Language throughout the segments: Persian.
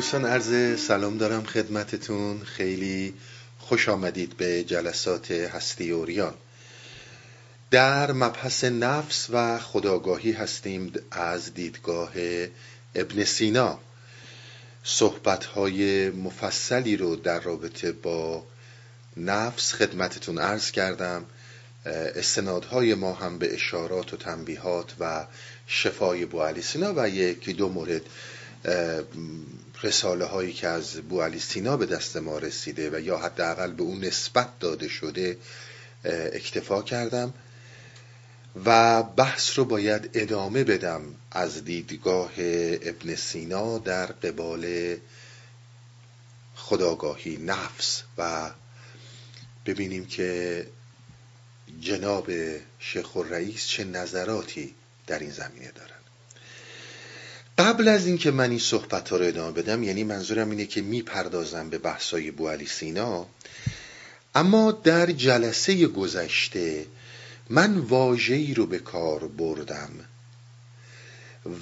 دوستان عرض سلام دارم خدمتتون. خیلی خوش آمدید به جلسات هستی اوریان. در مبحث نفس و خداگاهی هستیم از دیدگاه ابن سینا. صحبت های مفصلی رو در رابطه با نفس خدمتتون عرض کردم. استنادهای ما هم به اشارات و تنبیهات و شفای بو علی سینا و یکی دو مورد رساله هایی که از بو علی سینا به دست ما رسیده و یا حداقل به اون نسبت داده شده اکتفا کردم و بحث رو باید ادامه بدم از دیدگاه ابن سینا در قبال خداگاهی نفس و ببینیم که جناب شیخ رئیس چه نظراتی در این زمینه دارن قبل از اینکه من این صحبت ها رو ادامه بدم یعنی منظورم اینه که می‌پردازم به بحثای بو علی سینا اما در جلسه گذشته من واژه‌ای رو به کار بردم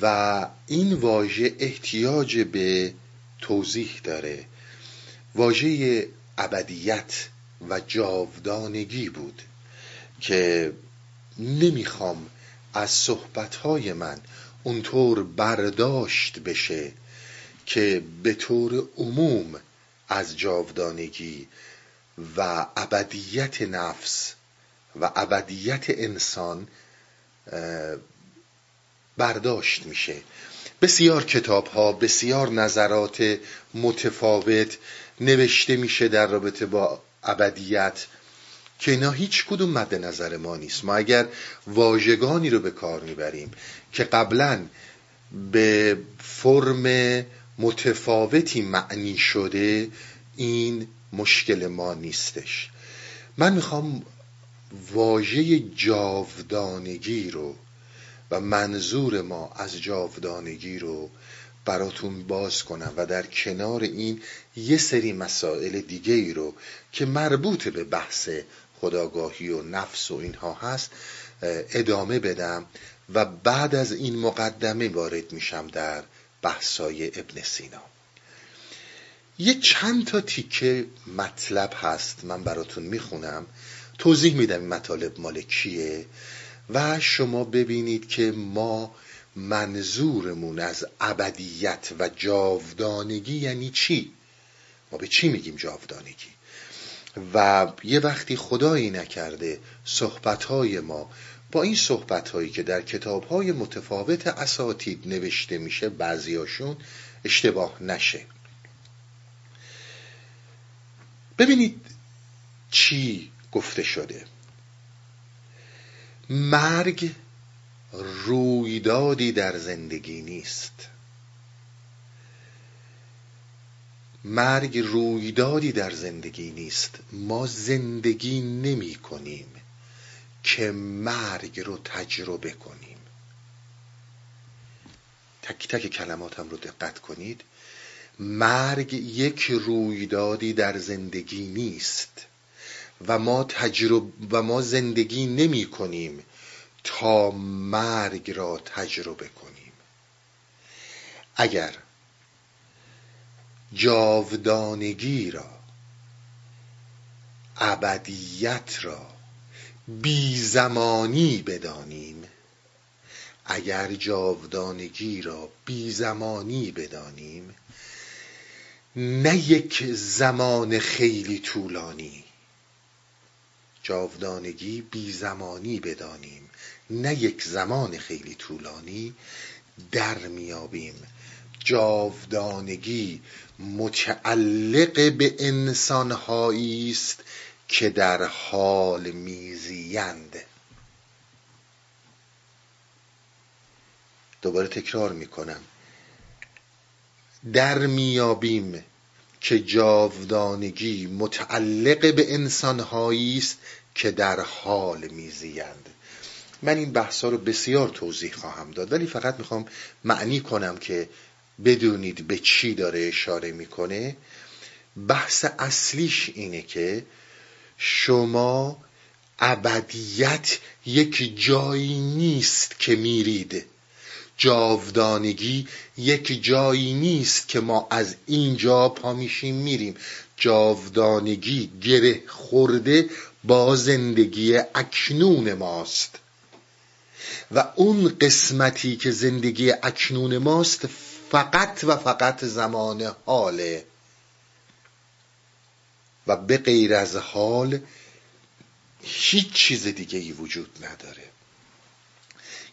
و این واژه احتیاج به توضیح داره. واژه ابدیت و جاودانگی بود که نمی‌خوام از صحبتهای من اونطور برداشت بشه که به طور عموم از جاودانگی و ابدیت نفس و ابدیت انسان برداشت میشه. بسیار کتاب ها بسیار نظرات متفاوت نوشته میشه در رابطه با ابدیت که اینا هیچ کدوم مد نظر ما نیست. ما اگر واژگانی رو به کار می‌بریم که قبلا به فرم متفاوتی معنی شده این مشکل ما نیستش. من می‌خوام واژه جاودانگی رو و منظور ما از جاودانگی رو براتون باز کنم و در کنار این یه سری مسائل دیگه ای رو که مربوط به بحث خداگاهی و نفس و اینها هست ادامه بدم. و بعد از این مقدمه وارد میشم در بحثای ابن سینا. یه چند تا تیکه مطلب هست من براتون می‌خونم. توضیح میدم این مطالب مال کیه و شما ببینید که ما منظورمون از ابدیت و جاودانگی یعنی چی؟ ما به چی میگیم جاودانگی؟ و یه وقتی خدایی نکرده صحبتهای ما با این صحبتهایی که در کتابهای متفاوت اساتید نوشته میشه بعضیاشون اشتباه نشه. ببینید چی گفته شده. مرگ رویدادی در زندگی نیست. مرگ رویدادی در زندگی نیست. ما زندگی نمی کنیم. که مرگ رو تجربه کنیم. تک تک کلماتم رو دقت کنید. مرگ یک رویدادی در زندگی نیست و ما تجربه و ما زندگی نمی کنیم تا مرگ را تجربه کنیم. اگر جاودانگی را ابدیت را بی زمانی بدانیم. اگر جاودانگی را بی زمانی بدانیم نه یک زمان خیلی طولانی. جاودانگی بی زمانی بدانیم نه یک زمان خیلی طولانی در میابیم. جاودانگی متعلق به انسانهایی است که در حال میزیند دوباره تکرار می‌کنم. در میابیم که جاودانگی متعلق به انسانهایی است که در حال میزیند من این بحثا رو بسیار توضیح خواهم داد ولی فقط می‌خوام معنی کنم که بدونید به چی داره اشاره می‌کنه. بحث اصلیش اینه که شما ابدیت یک جایی نیست که میرید. جاودانگی یک جایی نیست که ما از اینجا پا میشیم میریم. جاودانگی گره خورده با زندگی اکنون ماست. و اون قسمتی که زندگی اکنون ماست فقط و فقط زمان حاله. و به غیر از حال هیچ چیز دیگه ای وجود نداره.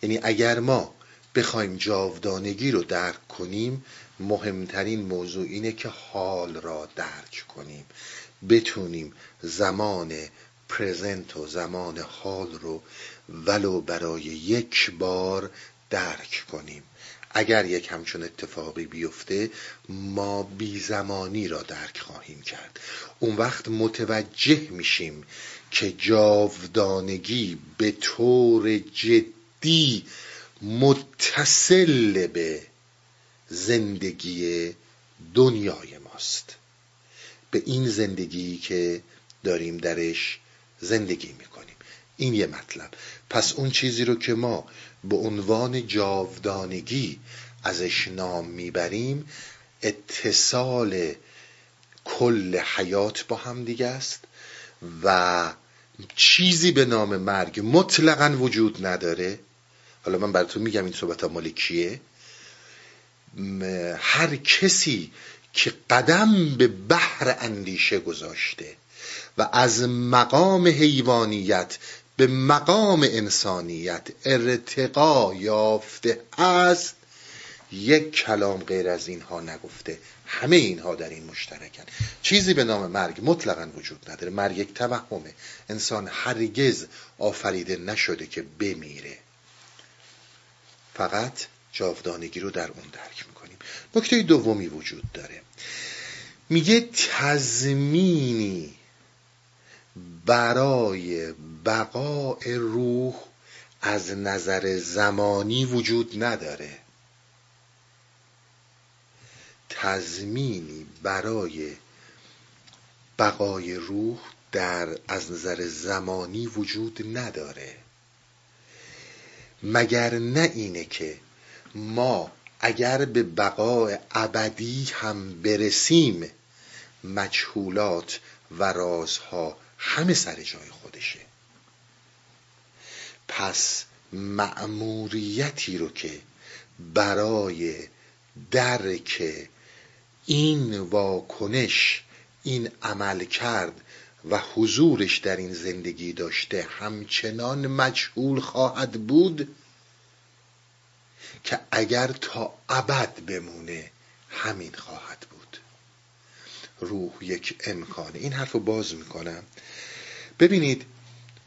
یعنی اگر ما بخوایم جاودانگی رو درک کنیم مهمترین موضوع اینه که حال را درک کنیم. بتونیم زمان پرزنت و زمان حال رو ولو برای یک بار درک کنیم. اگر یک همچون اتفاقی بیفته ما بی زمانی را درک خواهیم کرد. اون وقت متوجه میشیم که جاودانگی به طور جدی متصل به زندگی دنیای ماست. به این زندگی که داریم درش زندگی می‌کنیم. این یه مطلب. پس اون چیزی رو که ما به عنوان جاودانگی ازش نام می‌بریم. اتصال کل حیات با هم دیگه است و چیزی به نام مرگ مطلقا وجود نداره. حالا من براتون میگم این صحبت ها مال کیه. هر کسی که قدم به بحر اندیشه گذاشته و از مقام حیوانیت به مقام انسانیت ارتقا یافته است یک کلام غیر از اینها نگفته. همه اینها در این مشترکن. چیزی به نام مرگ مطلقا وجود نداره. مرگ یک توهمه. انسان هرگز آفریده نشده که بمیره. فقط جاودانگی رو در اون درک می‌کنیم. نکته دومی وجود داره. میگه تزمینی برای بقاء روح از نظر زمانی وجود نداره. تضمینی برای بقای روح در از نظر زمانی وجود نداره. مگر نه اینه که ما اگر به بقای ابدی هم برسیم مجهولات و رازها همه سر جای خودشه. پس مأموریتی رو که برای درک این واکنش این عمل کرد و حضورش در این زندگی داشته همچنان مجهول خواهد بود که اگر تا ابد بمونه همین خواهد بود. روح یک امکانه این حرف رو باز می‌کنم. ببینید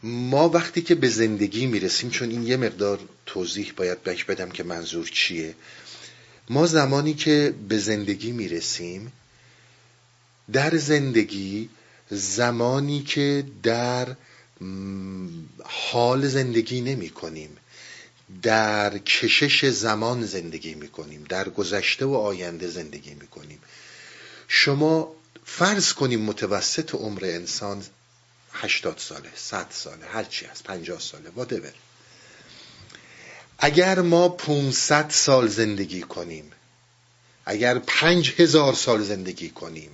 ما وقتی که به زندگی می‌رسیم چون این یه مقدار توضیح باید بک بدم که منظور چیه ما زمانی که به زندگی می‌رسیم در زندگی زمانی که در حال زندگی نمی کنیم در کشش زمان زندگی می کنیم در گذشته و آینده زندگی می کنیم شما فرض کنیم متوسط عمر انسان هشتاد ساله صد ساله هرچی هست پنجاه ساله whatever. اگر ما 500 سال زندگی کنیم اگر پنج هزار سال زندگی کنیم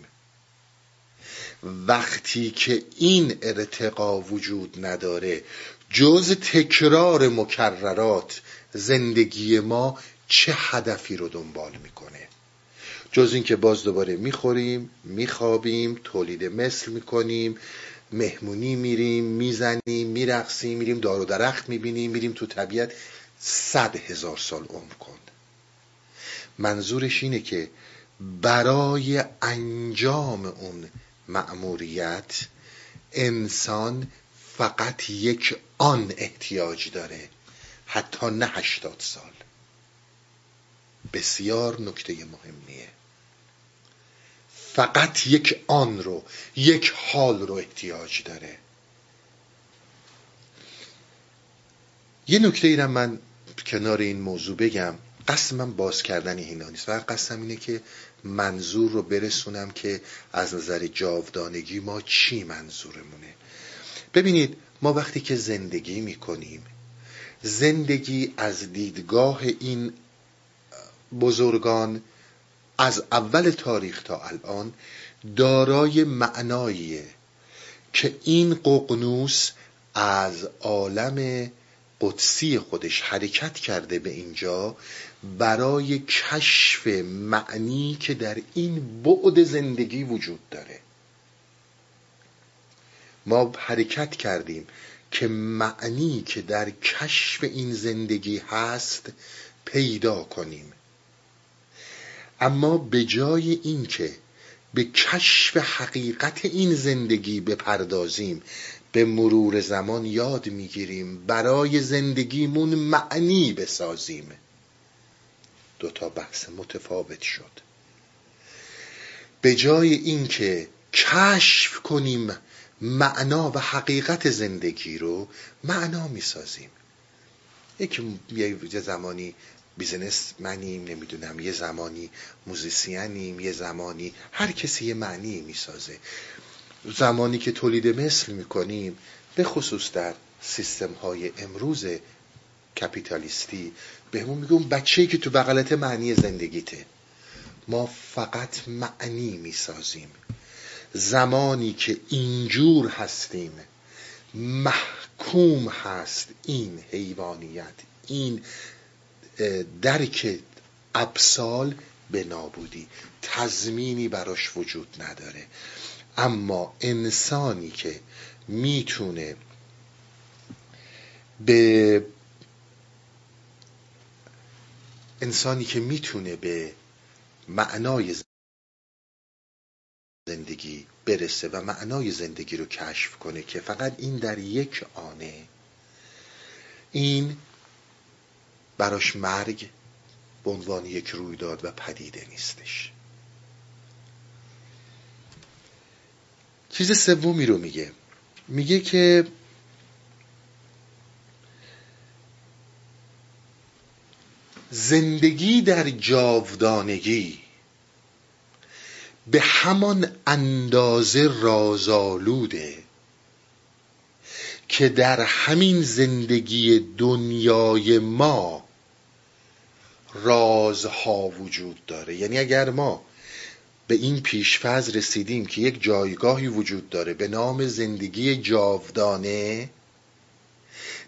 وقتی که این ارتقا وجود نداره جز تکرار مکررات زندگی ما چه هدفی رو دنبال می‌کنه؟ جز اینکه باز دوباره می‌خوریم میخوابیم تولید مثل می‌کنیم مهمونی میریم می‌زنیم میرقصیم میریم دار و درخت می‌بینیم میریم تو طبیعت. صد هزار سال عمر کن. منظورش اینه که برای انجام اون مأموریت انسان فقط یک آن احتیاج داره حتی نه هشتاد سال. بسیار نکته مهمیه. فقط یک آن رو یک حال رو احتیاج داره. یه نکته ای من کنار این موضوع بگم. قصد من باز کردن اینا نیست. و قصدم اینه که منظور رو برسونم که از نظر جاودانگی ما چی منظورمونه. ببینید ما وقتی که زندگی می‌کنیم زندگی از دیدگاه این بزرگان از اول تاریخ تا الان دارای معناییه که این ققنوس از عالم قدسی خودش حرکت کرده به اینجا برای کشف معنی که در این بعد زندگی وجود داره. ما حرکت کردیم که معنی که در کشف این زندگی هست پیدا کنیم. اما به جای اینکه به کشف حقیقت این زندگی بپردازیم به مرور زمان یاد می‌گیریم برای زندگیمون معنی بسازیم. دو تا بحث متفاوت شد. به جای اینکه کشف کنیم معنا و حقیقت زندگی رو معنا می‌سازیم. یکی یه زمانی businessman یم نمی‌دونم یه زمانی musician یم یه زمانی هر کسی یه معنی می‌سازه. زمانی که تولید مثل می‌کنیم به خصوص در سیستم های امروز کپیتالیستی بهمون اون بچه که تو بغلت معنی زندگیته. ما فقط معنی می‌سازیم. زمانی که اینجور هستیم محکوم هست این حیوانیت این درک ابسال به نابودی. تضمینی براش وجود نداره. اما انسانی که می‌تونه به انسانی که می‌تونه به معنای زندگی برسه و معنای زندگی رو کشف کنه که فقط این در یک آنه این براش مرگ به عنوان یک رویداد و پدیده نیستش. چیز سومی رو میگه. میگه که زندگی در جاودانگی به همان اندازه رازآلوده که در همین زندگی دنیای ما رازها وجود داره. یعنی اگر ما به این پیشفز رسیدیم که یک جایگاهی وجود داره به نام زندگی جاودانه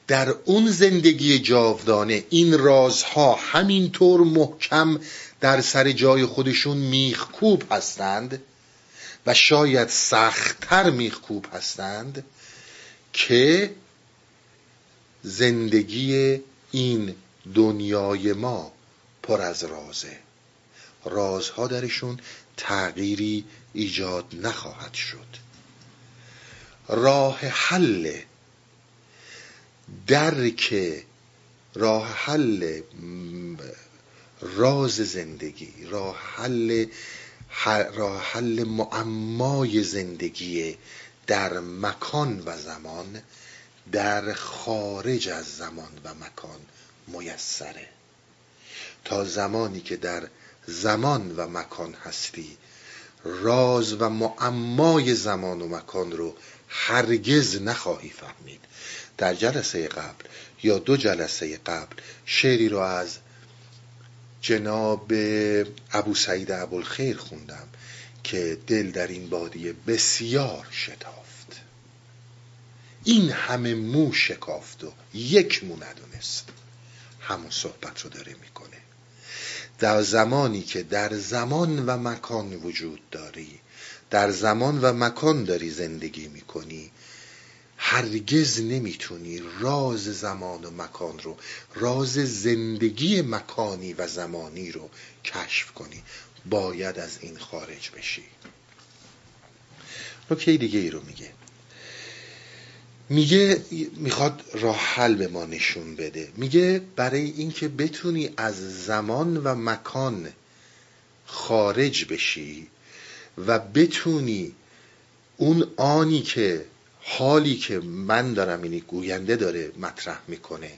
در اون زندگی جاودانه این رازها همینطور محکم در سر جای خودشون میخکوب هستند و شاید سختتر میخکوب هستند که زندگی این دنیای ما. پر از رازه. رازها درشون تغییری ایجاد نخواهد شد. راه حل. درک راه حل راز زندگی راه حل راه حل معمای زندگی در مکان و زمان در خارج از زمان و مکان میسره. تا زمانی که در زمان و مکان هستی. راز و معمای زمان و مکان رو هرگز نخواهی فهمید. در جلسه قبل یا دو جلسه قبل شعری رو از جناب ابو سعید ابوالخیر خوندم که دل در این بادیه بسیار شتافت. این همه مو شکافت و یک مو ندونست. همون صحبت رو داره می‌کنه. در زمانی که در زمان و مکان وجود داری در زمان و مکان داری زندگی می‌کنی هرگز نمی‌تونی راز زمان و مکان رو راز زندگی مکانی و زمانی رو کشف کنی. باید از این خارج بشی. نکته دیگه ای رو میگه. میگه می‌خواد راه حل به ما نشون بده. میگه برای اینکه بتونی از زمان و مکان خارج بشی و بتونی اون آنی که حالی که من دارم اینی گوینده داره مطرح می‌کنه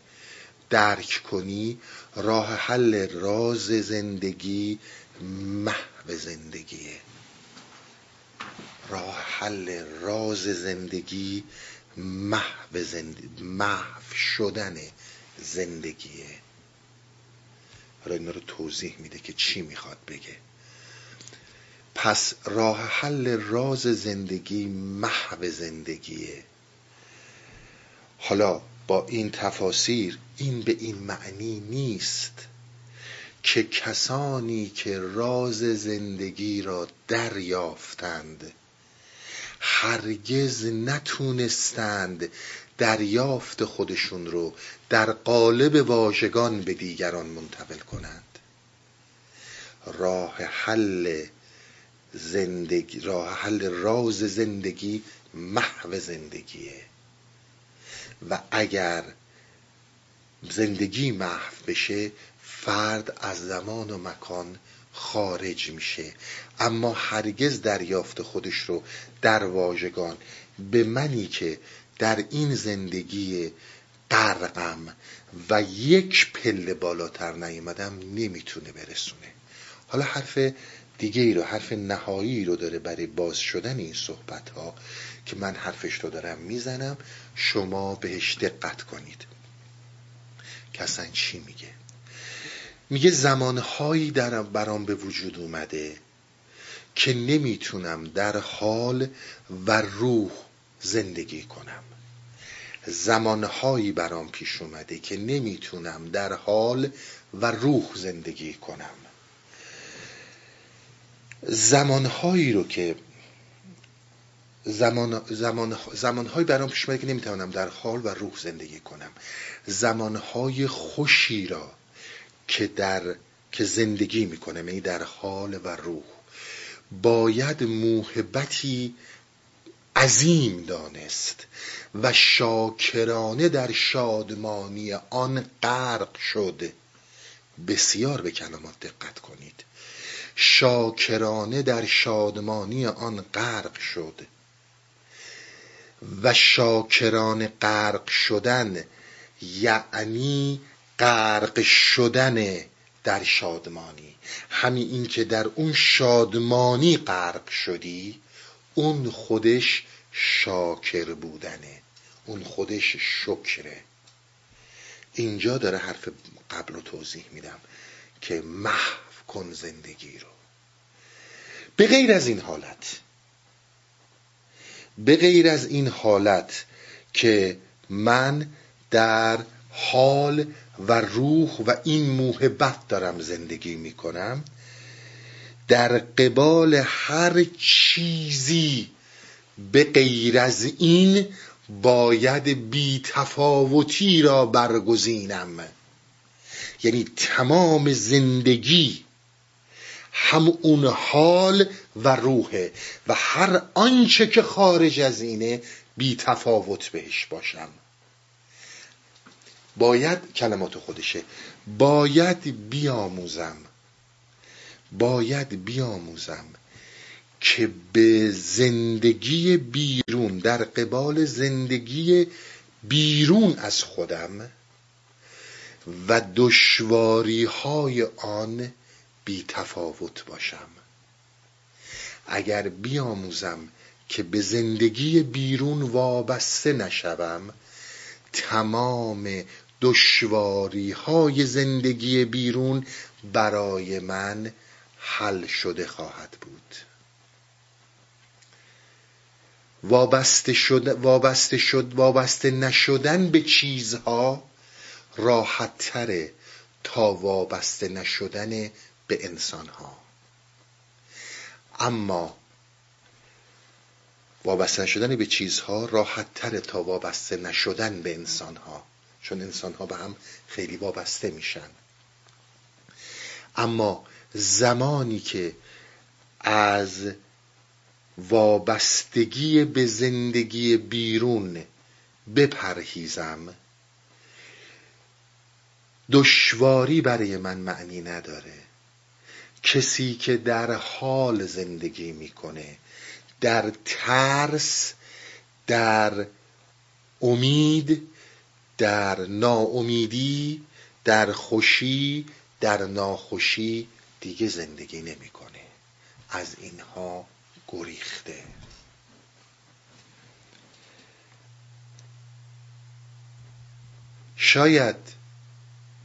درک کنی راه حل راز زندگی محو زندگیه. راه حل راز زندگی محو, زندگی محو شدن زندگیه. حالا اینا رو توضیح میده که چی می‌خواد بگه. پس راه حل راز زندگی محو زندگیه. حالا با این تفاسیر این به این معنی نیست که کسانی که راز زندگی را دریافتند هرگز نتونستند دریافت خودشون رو در قالب واژگان به دیگران منتقل کنند. راه حل زندگی راه حل راز زندگی محو زندگیه. و اگر زندگی محو بشه فرد از زمان و مکان خارج میشه. اما هرگز دریافت خودش رو در واژگان به منی که در این زندگی قرقم و یک پله بالاتر نیومدم نمی‌تونه برسونه. حالا حرف دیگه ای رو حرف نهایی رو داره برای باز شدن این صحبت ها که من حرفش رو دارم می‌زنم. شما بهش دقت کنید. اصلا چی میگه؟ میگه زمانهایی در برام به وجود اومده که نمی‌تونم در حال و روح زندگی کنم. زمانهایی برام پیش اومده که نمی‌تونم در حال و روح زندگی کنم. زمانهایی رو که زمان زمان زمانهایی برام پیش اومده که نمی‌توانم در حال و روح زندگی کنم. زمانهای خوشی را که در که زندگی می‌کنم یعنی در حال و روح. باید موهبتی عظیم دانست و شاکرانه در شادمانی آن غرق شد. بسیار به کلمات دقت کنید. شاکرانه در شادمانی آن غرق شد. و شاکران غرق شدن یعنی غرق شدن در شادمانی. همین این که در اون شادمانی غرق شدی اون خودش شاکر بودنه. اون خودش شکره. اینجا داره حرف قبل رو توضیح میدم که محو کن زندگی رو. به غیر از این حالت به غیر از این حالت که من در حال و روح و این موهبت دارم زندگی می‌کنم. در قبال هر چیزی به غیر از این باید بی تفاوتی را برگزینم. یعنی تمام زندگی هم اون حال و روحه و هر آنچه که خارج از اینه بی تفاوت بهش باشم. باید کلمات خودشه. باید بیاموزم. باید بیاموزم که به زندگی بیرون در قبال زندگی بیرون از خودم و دشواری های آن بی تفاوت باشم. اگر بیاموزم که به زندگی بیرون وابسته نشوم تمام دشواری های زندگی بیرون برای من حل شده خواهد بود. وابسته شد وابسته شد وابسته نشدن به چیزها راحت تره تا وابسته نشدن به انسانها. اما وابسته نشدن به چیزها راحت تره تا وابسته نشدن به انسانها. چون انسانها به هم خیلی وابسته میشن. اما زمانی که از وابستگی به زندگی بیرون بپرهیزم دشواری برای من معنی نداره. کسی که در حال زندگی می‌کنه در ترس در امید در ناامیدی در خوشی در ناخوشی دیگه زندگی نمی‌کنه. از اینها گریخته. شاید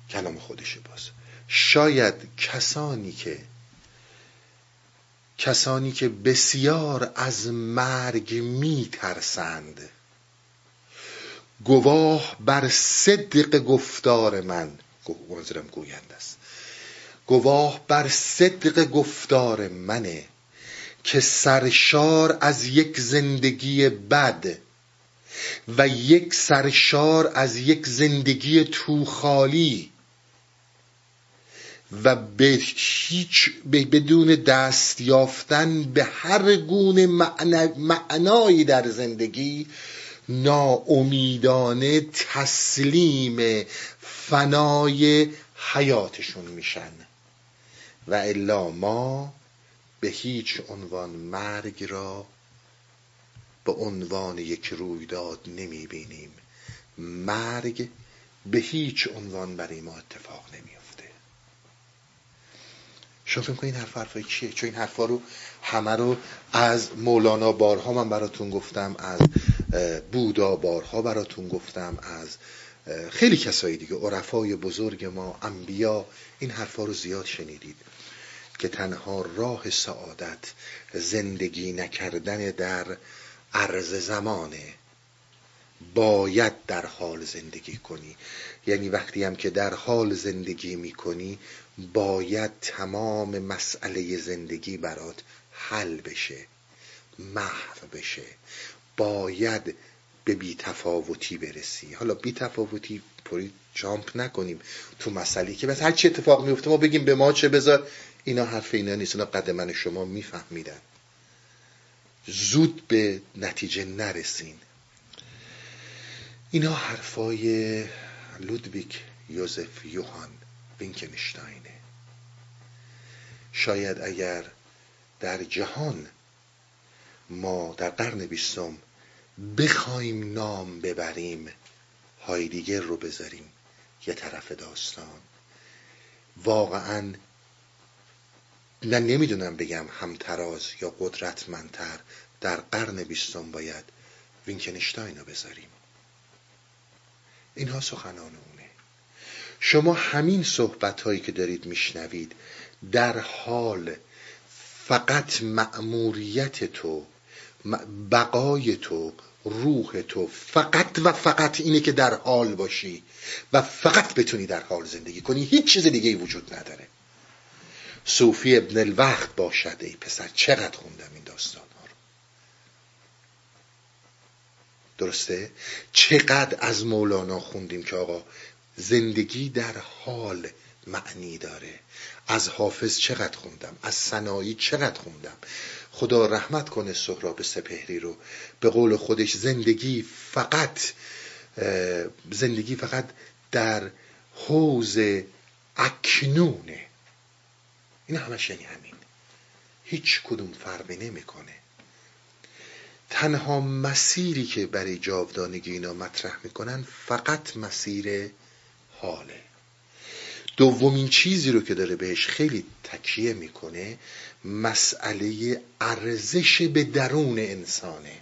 کلام خودشه باز. شاید کسانی که کسانی که بسیار از مرگ میترسند گواه بر صدق گفتار من منظورم گویند است. گواه بر صدق گفتار منه که سرشار از یک زندگی بد و یک سرشار از یک زندگی تو خالی و به هیچ بدون دست یافتن به هر گونه معنایی در زندگی ناامیدانه تسلیم فنای حیاتشون میشن. و الا ما به هیچ عنوان مرگ را به عنوان یک رویداد نمی بینیم مرگ به هیچ عنوان برای ما اتفاق نمیافته. شما فکر این حرف حرفای چیه؟ چون این حرفا رو همه رو از مولانا بارها من براتون گفتم از بودا بارها براتون گفتم از خیلی کسایی دیگه عرفای بزرگ ما انبیا این حرفا رو زیاد شنیدید که تنها راه سعادت زندگی نکردن در عرض زمانه. باید در حال زندگی کنی. یعنی وقتی هم که در حال زندگی می‌کنی باید تمام مسئله زندگی برات حل بشه محو بشه. باید به بی تفاوتی برسی. حالا بی تفاوتی پری جامپ نکنیم تو مسئله که بس هر چی اتفاق میفته ما بگیم به ما چه بذار. اینا حرف اینا نیست. اینا قد من شما میفهمیدن. زود به نتیجه نرسین. اینا حرفای لودویک یوزف یوهان وینکنشتاینه. شاید اگر در جهان ما در قرن بیستم بخوایم نام ببریم هایدیگر رو بذاریم یه طرف داستان. واقعا نه نمی‌دونم بگم همتراز یا قدرتمندتر در قرن بیستم باید وینکنشتاین رو بذاریم. اینها سخنان اونه. شما همین صحبت هایی که دارید میشنوید در حال فقط مأموریت تو بقای تو روح تو فقط و فقط اینه که در حال باشی و فقط بتونی در حال زندگی کنی. هیچ چیز دیگه وجود نداره. صوفی ابن الوقت باشد ای پسر چقدر خوندم این داستان ها رو. درسته؟ چقدر از مولانا خوندیم که آقا زندگی در حال معنی داره. از حافظ چقدر خوندم؟ از سنایی چقدر خوندم؟ خدا رحمت کنه سهراب سپهری رو. به قول خودش زندگی فقط زندگی فقط در حوز اکنونه این همش یعنی همین. هیچ کدوم فرقی نمی‌کنه. تنها مسیری که برای جاودانگی اینا مطرح می‌کنن فقط مسیر حاله. دومین چیزی رو که داره بهش خیلی تکیه می‌کنه مسئله ارزش به درون انسانه.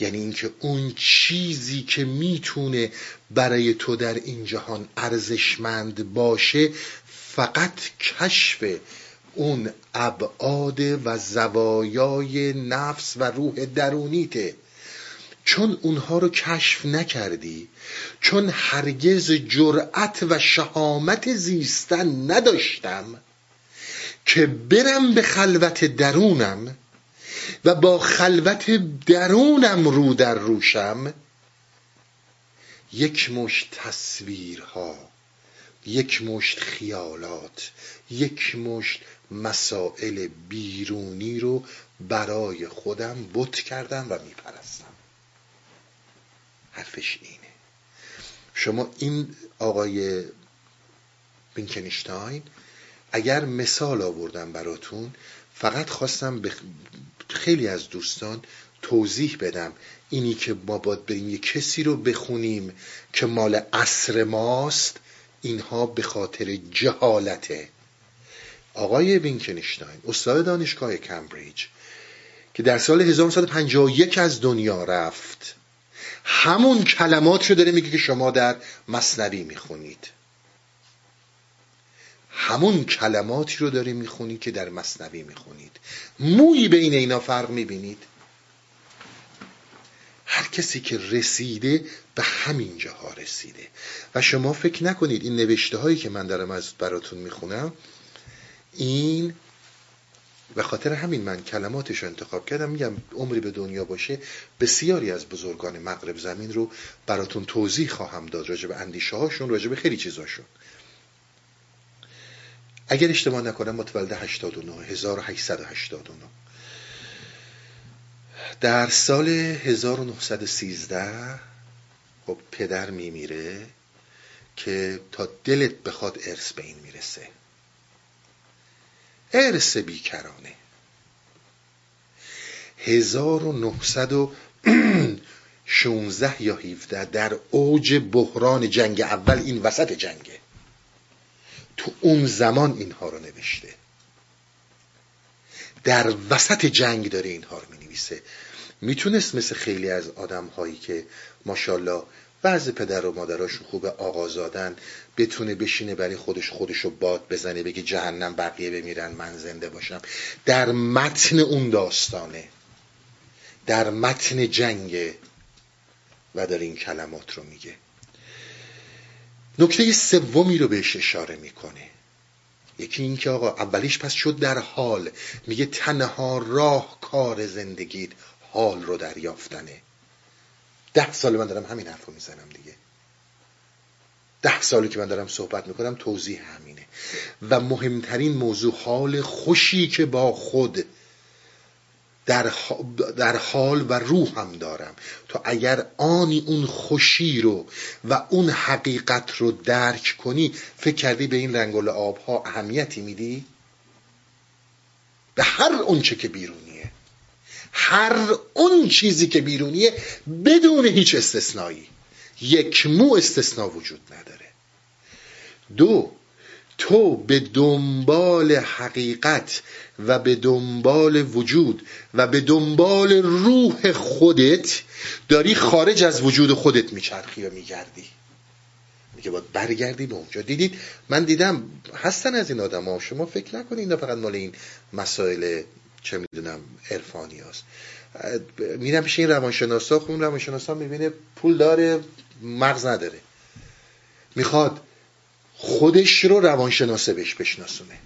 یعنی اینکه اون چیزی که می‌تونه برای تو در این جهان ارزشمند باشه فقط کشف اون ابعاد و زوایای نفس و روح درونیته. چون اونها رو کشف نکردی چون هرگز جرأت و شهامت زیستن نداشتم که برم به خلوت درونم و با خلوت درونم رو در روشم یک مشت تصویرها یک مشت خیالات یک مشت مسائل بیرونی رو برای خودم بت کردم و میپرستم. حرفش اینه. شما این آقای بینکنشتاین اگر مثال آوردم براتون فقط خواستم به خیلی از دوستان توضیح بدم. اینی که ما باید بریم یه کسی رو بخونیم که مال عصر ماست اینها به خاطر جهالته. آقای وینکنشتاین استاد دانشگاه کمبریج که در سال 1951 از دنیا رفت. همون کلمات رو داره میگه که شما در مصنوی می‌خونید. همون کلماتی رو داری می‌خونی که در مصنوی می‌خونید. مویی بین اینا فرق می‌بینید. هر کسی که رسیده به همین جاها رسیده. و شما فکر نکنید این نوشته هایی که من دارم از براتون می‌خونم این به خاطر همین من کلماتش رو انتخاب کردم. میگم عمری به دنیا باشه بسیاری از بزرگان مغرب زمین رو براتون توضیح خواهم داد راجع به اندیشه هاشون راجع به خیلی چیزاشون. اگر اشتباه نکنم متولد 89 1889 در سال 1913 خب پدر میمیره که تا دلت بخواد ارث به این می‌رسه. ارث بیکرانه. 1916 یا 17 در اوج بحران جنگ اول این وسط جنگه. تو اون زمان اینها رو نوشته. در وسط جنگ داره اینها رو می نویسه می‌تونست مثل خیلی از آدم هایی که ماشاءالله بعض پدر و مادراشون خوب آقازادن بتونه بشینه برای خودش خودشو باد بزنه بگه جهنم بقیه بمیرن من زنده باشم. در متن اون داستانه. در متن جنگه و در این کلمات رو میگه. نکته سومی رو بهش اشاره می‌کنه. یکی این که آقا اولیش پس شد در حال. میگه تنها راه کار زندگیت حال رو دریافتنه. ده سال من دارم همین حرف رو می‌زنم دیگه. ده سالی که من دارم صحبت می‌کنم توضیح همینه. و مهمترین موضوع حال خوشی که با خود در, حال و روح هم دارم. تو اگر آنی اون خوشی رو و اون حقیقت رو درک کنی فکر کردی به این رنگل آبها اهمیتی میدی؟ به هر اونچه که بیرونیه. هر اون چیزی که بیرونیه بدون هیچ استثنایی. یک مو استثنا وجود نداره. دو تو به دنبال حقیقت و به دنبال وجود و به دنبال روح خودت داری خارج از وجود خودت میچرخی و میگردی. میگه باید برگردی به اونجا. دیدید؟ من دیدم هستن از این آدم ها. شما فکر نکنید فقط مال این مسائل چه می‌دونم عرفانی هست میرم پیش این روانشناسا. خب این روانشناسا می‌بینه پول داره مغز نداره. می‌خواد خودش رو روانشناسه بهش بشناسونه.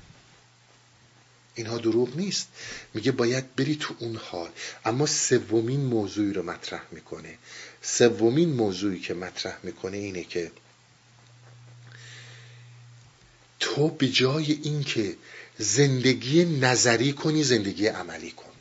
اینها دروغ نیست. میگه باید بری تو اون حال. اما سومین موضوعی رو مطرح می‌کنه. سومین موضوعی که مطرح می‌کنه اینه که تو به جای اینکه زندگی نظری کنی زندگی عملی کن.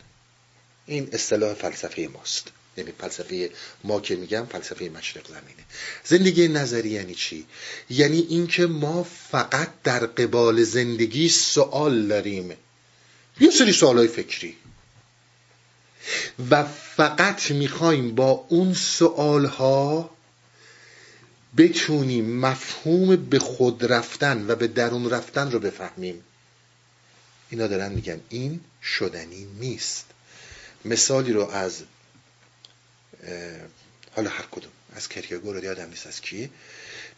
این اصطلاح فلسفه ماست. یعنی فلسفه ما که میگم فلسفه مشرق زمینه. زندگی نظری یعنی چی؟ یعنی اینکه ما فقط در قبال زندگی سوال داریم. یه سری سوالای فکری. و فقط می‌خوایم با اون سوالها بتونیم مفهوم به خود رفتن و به درون رفتن رو بفهمیم. اینا دارن میگن این شدنی نیست. مثالی رو از حالا هر کدوم. از کرکگور یادم نیست از کیه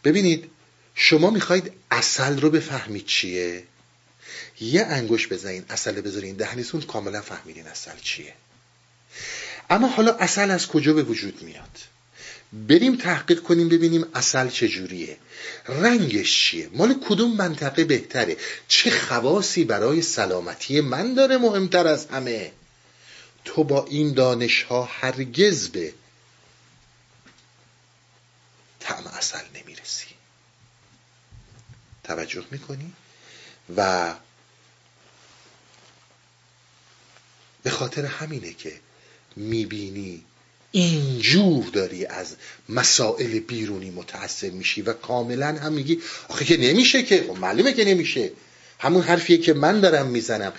ببینید شما می‌خواید اصل رو بفهمید چیه؟ یه انگوش بزنین اصل بذارین دهنیتون کاملا فهمیدین اصل چیه. اما حالا اصل از کجا به وجود میاد؟ بریم تحقیق کنیم ببینیم اصل چجوریه. رنگش چیه؟ مال کدوم منطقه بهتره؟ چه خواصی برای سلامتی من داره مهمتر از همه؟ تو با این دانش ها هرگز به طعم اصل نمی‌رسی. توجه می‌کنی؟ و به خاطر همینه که می‌بینی اینجور داری از مسائل بیرونی متعصب میشی و کاملا هم میگی آخه که نمیشه که خب معلومه که نمیشه. همون حرفیه که من دارم می‌زنم.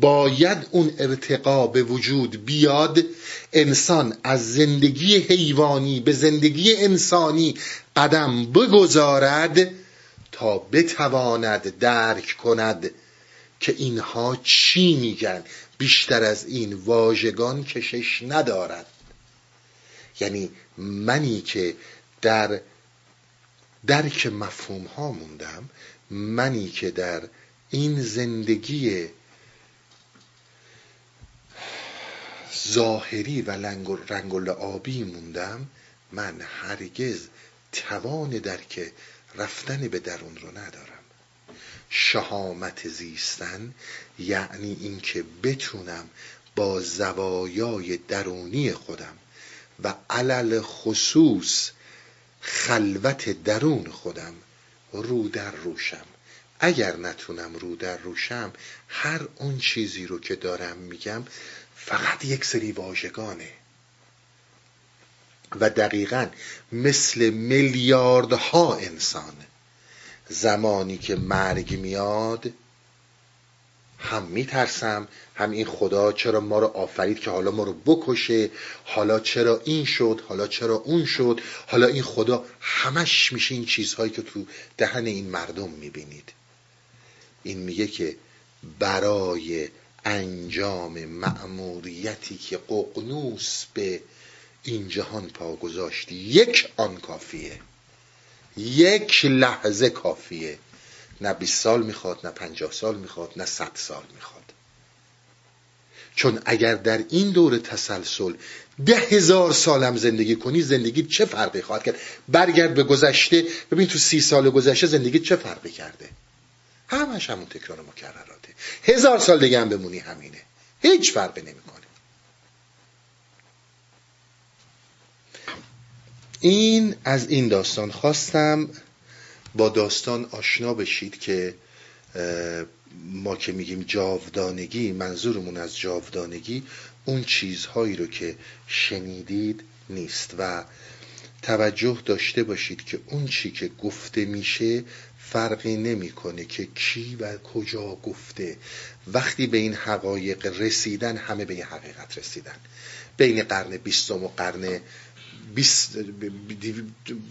باید اون ارتقا به وجود بیاد انسان از زندگی حیوانی به زندگی انسانی قدم بگذارد تا بتواند درک کند که اینها چی میگن. بیشتر از این واژگان کشش ندارد. یعنی منی که در درک مفهوم ها موندم منی که در این زندگی ظاهری و رنگ و آبی موندم من هرگز توان درک رفتن به درون رو ندارم. شهامت زیستن یعنی اینکه بتونم با زوایای درونی خودم و علل خصوص خلوت درون خودم رو در روشم اگر نتونم رو در روشم هر اون چیزی رو که دارم میگم فقط یک سری واژگانه. و دقیقا مثل میلیاردها انسان زمانی که مرگ میاد هم میترسم هم این خدا چرا ما رو آفرید که حالا ما رو بکشه حالا چرا این شد حالا چرا اون شد حالا این خدا همش میشه این چیزهایی که تو دهن این مردم می‌بینید. این میگه که برای انجام مأموریتی که ققنوس به این جهان پا گذاشتی یک آن کافیه. یک لحظه کافیه. نه 20 سال می‌خواد نه 50 سال می‌خواد نه 100 سال می‌خواد. چون اگر در این دور تسلسل ده هزار سالم زندگی کنی زندگی چه فرقی خواهد کرد؟ برگرد به گذشته ببین تو سی سال گذشته زندگی چه فرقی کرده؟ همش همون تکرار مکرراته. هزار سال دیگه هم بمونی همینه. هیچ فرقی نمی‌کنه. این از این داستان خواستم با داستان آشنا بشید که ما که میگیم جاودانگی منظورمون از جاودانگی اون چیزهایی رو که شنیدید نیست و توجه داشته باشید که اون چی که گفته میشه فرقی نمی‌کنه که کی و کجا گفته. وقتی به این حقایق رسیدن همه به این حقیقت رسیدن. بین قرن بیستم و قرن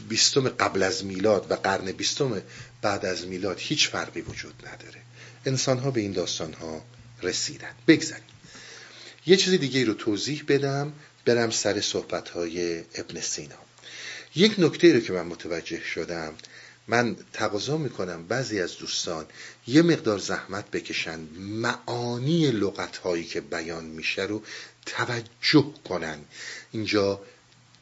بیستم قبل از میلاد و قرن بیستم بعد از میلاد هیچ فرقی وجود نداره. انسان ها به این داستان ها رسیدن. بگذاریم. یه چیز دیگه رو توضیح بدم. برم سر صحبت های ابن سینا. یک نکته رو که من متوجه شدم. من تقاضا می‌کنم بعضی از دوستان یه مقدار زحمت بکشن معانی لغت هایی که بیان میشه رو توجه کنن. اینجا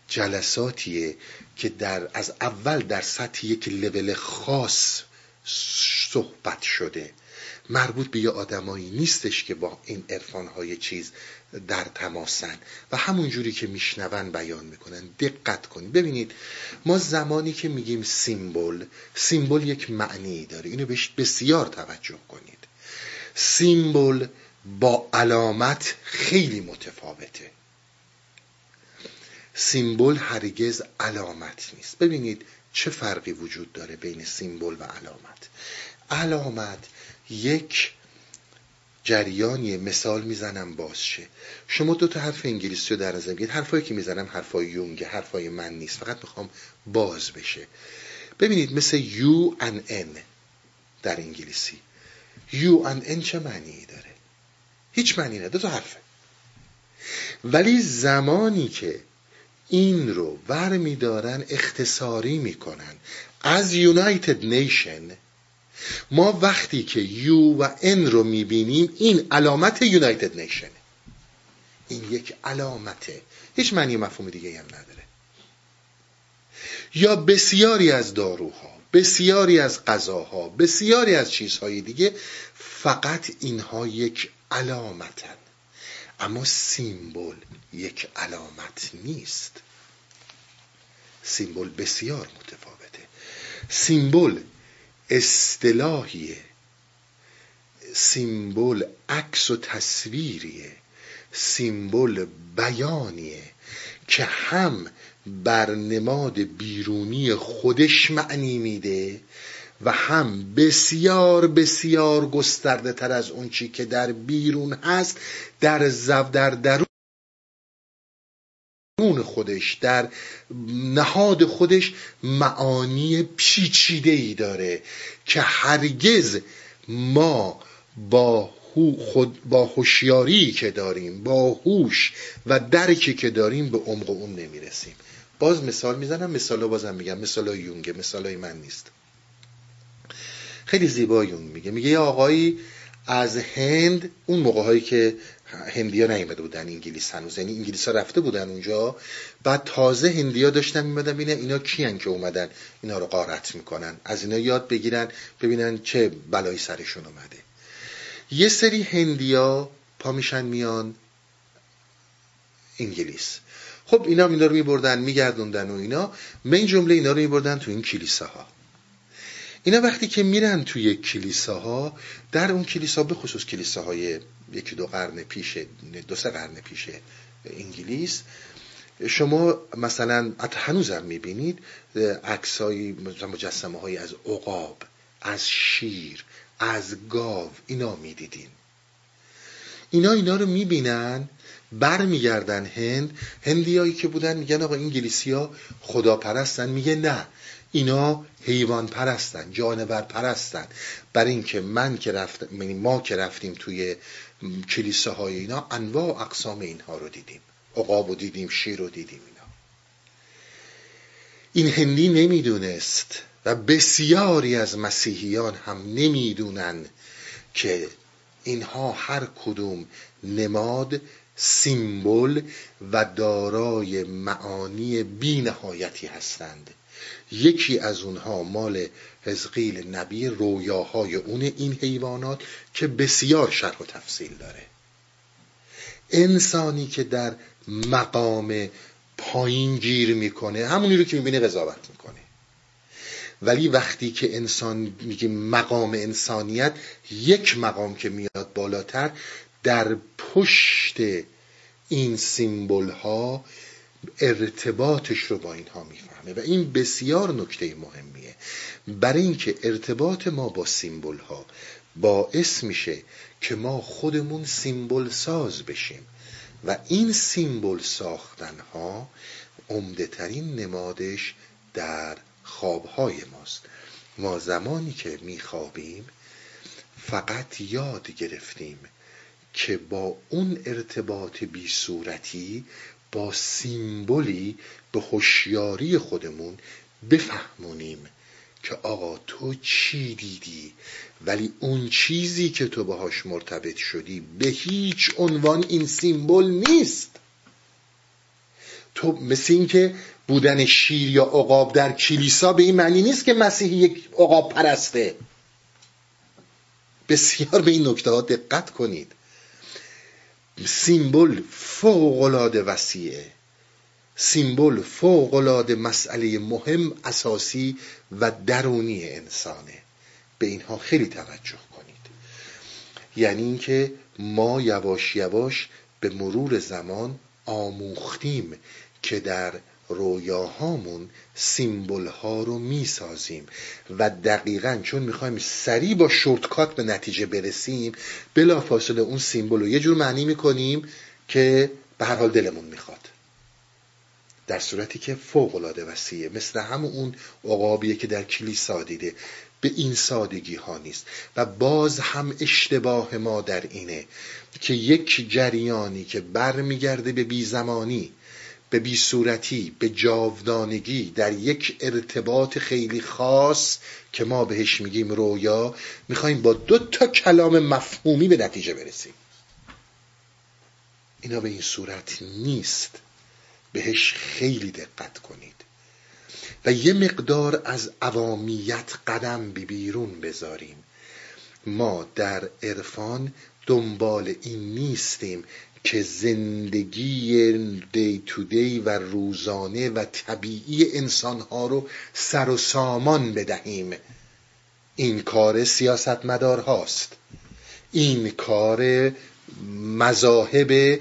جلساتیه که در از اول در سطح یک لول خاص صحبت شده. مربوط به یه آدمایی نیستش که با این های چیز در تماسن. و همون جوری که میشنون بیان می‌کنن دقت کنید. ببینید ما زمانی که میگیم سیمبل سیمبل یک معنی داره. اینو بهش بسیار توجه کنید. سیمبل با علامت خیلی متفاوته. سیمبل هرگز علامت نیست. ببینید چه فرقی وجود داره بین سیمبل و علامت. علامت یک جریانی مثال می‌زنم بازشه. شما دو تا حرف انگلیسی رو در نظر بگیرید. حرفایی که می‌زنم حرفای یونگ حرفای من نیست. فقط می‌خوام باز بشه. ببینید مثل یو ان ان در انگلیسی. یو ان ان چه معنی داره؟ هیچ معنی نداره. دو تا حرفه. ولی زمانی که این رو ور میدارن اختصاری می‌کنن. از یونایتد نیشن ما وقتی که یو و ان رو می‌بینیم این علامت یونایتد نیشن این یک علامته. هیچ معنی مفهوم دیگه هم نداره. یا بسیاری از داروها بسیاری از غذاها بسیاری از چیزهای دیگه فقط اینها یک علامتن. اما سیمبل یک علامت نیست. سیمبل بسیار متفاوته. سیمبل اصطلاحیه. سیمبل عکس و تصویریه. سیمبل بیانیه که هم بر نماد بیرونی خودش معنی میده و هم بسیار بسیار گسترده تر از اون چی که در بیرون هست در زو در درون خودش در نهاد خودش معانی پیچیده ای داره که هرگز ما با خود با هوشیاری که داریم با هوش و درکی که داریم به عمق اون نمی‌رسیم. باز مثال می‌زنم مثال بازم میگم مثال های یونگه مثال های من نیست. خیلی زیبا یونگ میگه. میگه یه آقایی از هند اون موقع هایی که هندی ها نیمده بودن انگلیس هنوز یعنی انگلیس ها رفته بودن اونجا بعد تازه هندی ها داشتن میمدن ببینن اینا کیان که اومدن اینا رو قارت می‌کنن. از اینا یاد بگیرن ببینن چه بلایی سرشون اومده. یه سری هندیا پا میشن میان انگلیس. خب اینا اینا رو میبردن میگردوندن و اینا. من جمله اینا رو میبردن تو این کلیساها. اینا وقتی که میرن توی کلیساها در اون کلیسا به خصوص کلیساهای یکی دو قرن پیش دو سه قرن پیش انگلیس شما مثلا هنوزم می‌بینید عکسایی مجسمه های از عقاب از شیر از گاو اینا می‌دیدین. اینا اینا رو می‌بینن برمیگردن هند. هندیایی که بودن میگن آقا انگلیسی ها خدا پرستن میگه نه اینا حیوان پرستن جانور پرستن بر اینکه من که رفتم یعنی ما که رفتیم توی کلیساهای اینا انواع و اقسام اینها رو دیدیم. عقاب رو دیدیم شیر رو دیدیم اینا. این هندی نمی‌دونست و بسیاری از مسیحیان هم نمی‌دونن که اینها هر کدوم نماد سیمبل و دارای معانی بی نهایتی هستند. یکی از اونها مال حزقیل نبی رویاهای اون این حیوانات که بسیار شرح و تفصیل داره. انسانی که در مقام پایین گیر می‌کنه همونی رو که می‌بینه قضاوت می‌کنه. ولی وقتی که انسان میگه مقام انسانیت یک مقام که میاد بالاتر در پشت این سیمبل ها ارتباطش رو با اینها می‌فهمه. و این بسیار نکته مهمیه. برای اینکه ارتباط ما با سیمبل ها باعث میشه که ما خودمون سیمبل ساز بشیم. و این سیمبل ساختن ها عمده ترین نمادش در خوابهای ماست. ما زمانی که میخوابیم فقط یاد گرفتیم که با اون ارتباط بی صورتی با سیمبولی به هوشیاری خودمون بفهمونیم که آقا تو چی دیدی؟ ولی اون چیزی که تو باهاش مرتبط شدی به هیچ عنوان این سیمبل نیست. تو مثل این که بودن شیر یا عقاب در کلیسا به این معنی نیست که مسیحی یک عقاب پرسته. بسیار به این نکته ها دقت کنید. سیمبل فوقالعاده وسیعه. سیمبل فوقالعاده مسئله مهم اساسی و درونی انسانه. به اینها خیلی توجه کنید. یعنی اینکه ما یواش یواش به مرور زمان آموختیم که در رویاهامون سیمبل ها رو می‌سازیم و دقیقا چون می‌خوایم سریع با شورتکات به نتیجه برسیم بلا فاصله اون سیمبل رو یه جور معنی می‌کنیم که به هر حال دلمون می‌خواد. در صورتی که فوق العاده وسیعه. مثل همون اون عقابیه که در کلیسا دیده. به این سادگی ها نیست. و باز هم اشتباه ما در اینه که یک جریانی که برمیگرده به بیزمانی به بی صورتی به جاودانگی در یک ارتباط خیلی خاص که ما بهش میگیم رویا می‌خوایم با دو تا کلام مفهومی به نتیجه برسیم. اینا به این صورت نیست. بهش خیلی دقت کنید. و یه مقدار از عوامیت قدم به بیرون بذاریم. ما در عرفان دنبال این نیستیم که زندگی دی تو دی و روزانه و طبیعی انسانها رو سر و سامان بدهیم. این کار سیاستمدار هاست این کار مذاهب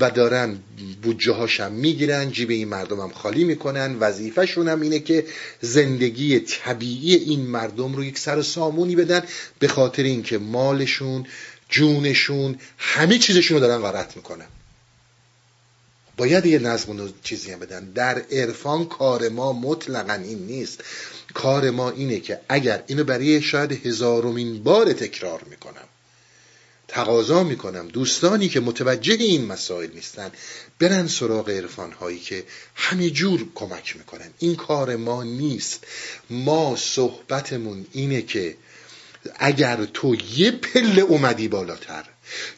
و دارن بودجه هاشم می‌گیرن جیب این مردم هم خالی می‌کنن. وظیفهشون هم اینه که زندگی طبیعی این مردم رو یک سر سامونی بدن به خاطر اینکه مالشون جونشون همه چیزشون رو دارن غارت می‌کنن. باید یه نظم و چیزی هم بدن. در عرفان کار ما مطلقا این نیست. کار ما اینه که اگر اینو برای شاید هزارمین بار تکرار می‌کنم. تقاضا می‌کنم. دوستانی که متوجه این مسائل نیستن برن سراغ عرفان هایی که همه جور کمک می‌کنن. این کار ما نیست. ما صحبتمون اینه که اگر تو یه پله اومدی بالاتر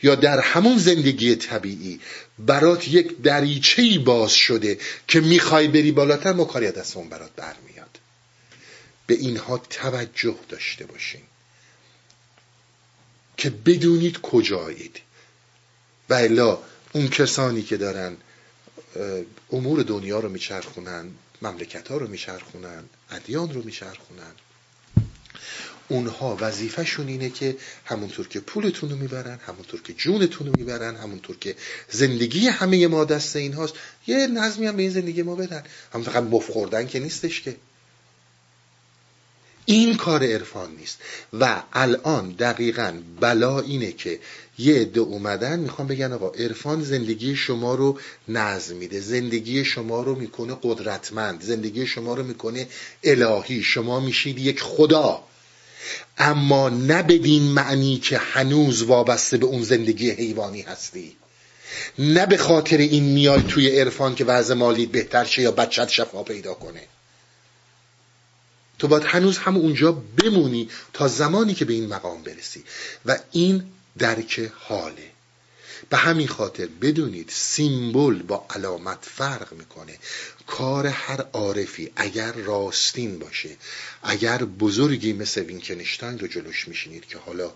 یا در همون زندگی طبیعی برات یک دریچه باز شده که می‌خوای بری بالاتر ما کاری دست اون برات برمیاد. به اینها توجه داشته باشین. که بدونید کجایید. و الا اون کسانی که دارن امور دنیا رو میچرخونن مملکت ها رو میچرخونن ادیان رو میچرخونن. اونها وظیفهشون اینه که همونطور که پولتون رو می‌برن همونطور که جونتون رو می‌برن همونطور که زندگی همه ما دست این هاست یه نظمی هم به این زندگی ما بدن. هم فقط مف خوردن که نیستش که. این کار عرفان نیست. و الان دقیقا بلا اینه که یه عده اومدن می‌خوام بگن آقا عرفان زندگی شما رو نظم میده. زندگی شما رو می‌کنه قدرتمند. زندگی شما رو می‌کنه الهی. شما میشید یک خدا. اما نه بدین معنی که هنوز وابسته به اون زندگی حیوانی هستی. نه به خاطر این میای توی عرفان که وضع مالیت بهتر شه یا بچت شفا پیدا کنه. تو باید هنوز هم اونجا بمونی تا زمانی که به این مقام برسی. و این درک حاله. به همین خاطر بدونید سیمبل با علامت فرق می‌کنه. کار هر عارفی اگر راستین باشه اگر بزرگی مثل وینکنشتاین رو جلوش میشینید که حالا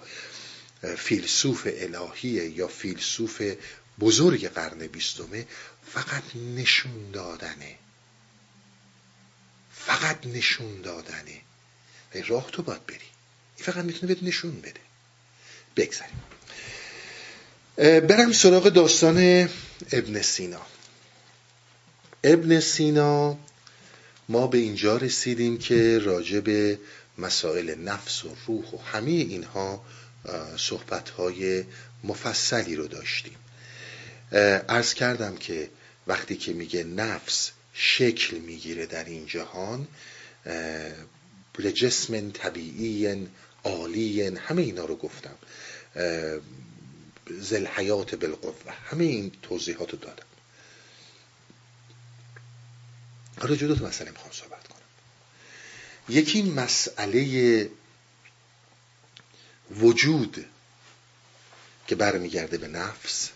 فیلسوف الهیه یا فیلسوف بزرگ قرن بیستمه فقط نشون دادنه. فقط نشون دادنه. راه تو باید بری. این فقط می‌تونه بهت نشون بده. بگذاریم. برم سراغ داستان ابن سینا. ابن سینا ما به اینجا رسیدیم که راجع به مسائل نفس و روح و همه اینها صحبتهای مفصلی رو داشتیم. ارز کردم که وقتی که میگه نفس شکل می‌گیره در این جهان لجسم طبیعی عالی همه اینا رو گفتم. زل حیات بالقوه همه این توضیحات رو دادم. حالا جدا تو مسئله می‌خوام صحبت کنم. یکی مسئله وجود که برمیگرده به نفس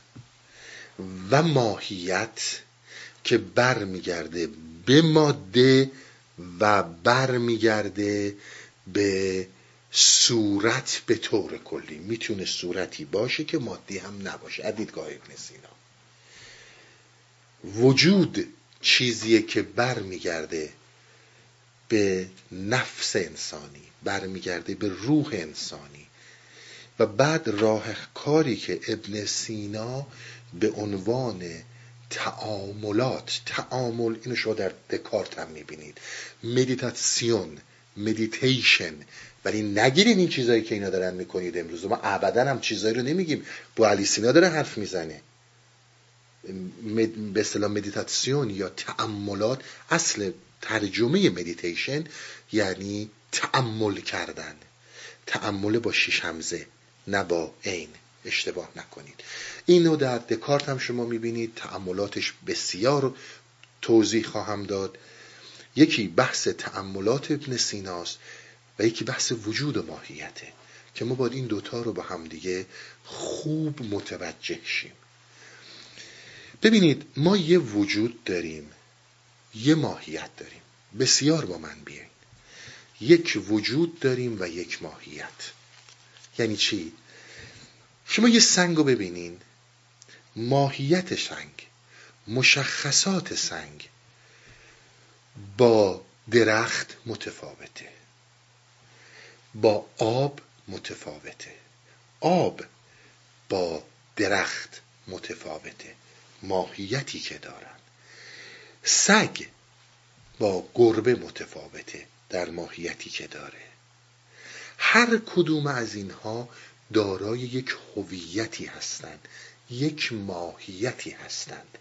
و ماهیت که برمیگرده به ماده و برمیگرده به صورت به طور کلی. می‌تونه صورتی باشه که مادی هم نباشه. ادیدگاه ابن سینا. وجود چیزیه که برمیگرده به نفس انسانی برمیگرده به روح انسانی. و بعد راه کاری که ابن سینا به عنوان تأملات تأمل اینو شما در دکارت هم می‌بینید. مدیتاسیون مدیتیشن ولی نگیرین این چیزایی که اینا دارن می‌کنید امروز. ما ابدا همچین چیزایی رو نمیگیم. بوعلی سینا داره حرف می‌زنه. به اصطلاح مدیتاسیون یا تأملات اصل ترجمه مدیتیشن یعنی تأمل کردن. تأمل با شیش همزه نه با عین. اشتباه نکنید. اینو در دکارت هم شما می‌بینید. تأملاتش بسیار توضیح خواهم داد. یکی بحث تأملات ابن سیناست و یکی بحث وجود و ماهیته که ما باید این دوتا رو با همدیگه خوب متوجه شیم. ببینید ما یه وجود داریم یه ماهیت داریم. بسیار با من بیاین یک وجود داریم و یک ماهیت. یعنی چی؟ شما یه سنگ رو ببینین. ماهیت سنگ مشخصات سنگ با درخت متفاوته. با آب متفاوته. آب با درخت متفاوته. ماهیتی که دارن. سگ با گربه متفاوته در ماهیتی که داره. هر کدوم از اینها دارای یک هویتی هستند یک ماهیتی هستند.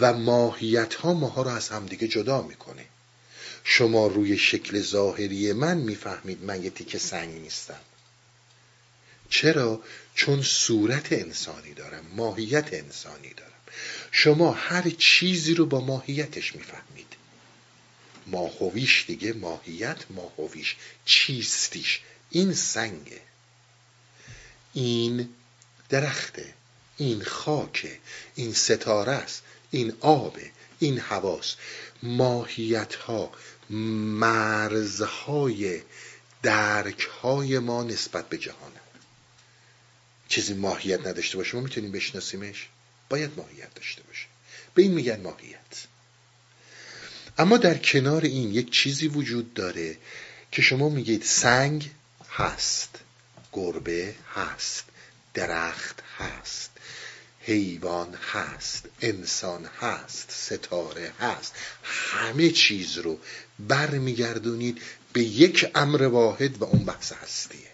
و ماهیت ها ماها رو از همدیگه جدا می‌کنه. شما روی شکل ظاهری من می‌فهمید من یه تیکه سنگ نیستم. چرا؟ چون صورت انسانی دارم ماهیت انسانی دارم. شما هر چیزی رو با ماهیتش می‌فهمید. ماهویش دیگه ماهیت ماهویش چیستیش؟ این سنگه. این درخته این خاکه این ستاره است این آبه این حواس ماهیت ها مرزهای درک های ما نسبت به جهان چیزی ماهیت نداشته باشه ما می‌تونیم بشناسیمش؟ باید ماهیت داشته باشه به این میگن ماهیت. اما در کنار این یک چیزی وجود داره که شما میگید سنگ هست. گربه هست درخت هست حیوان هست انسان هست ستاره هست. همه چیز رو برمیگردونید به یک امر واحد و اون بحث هستیه.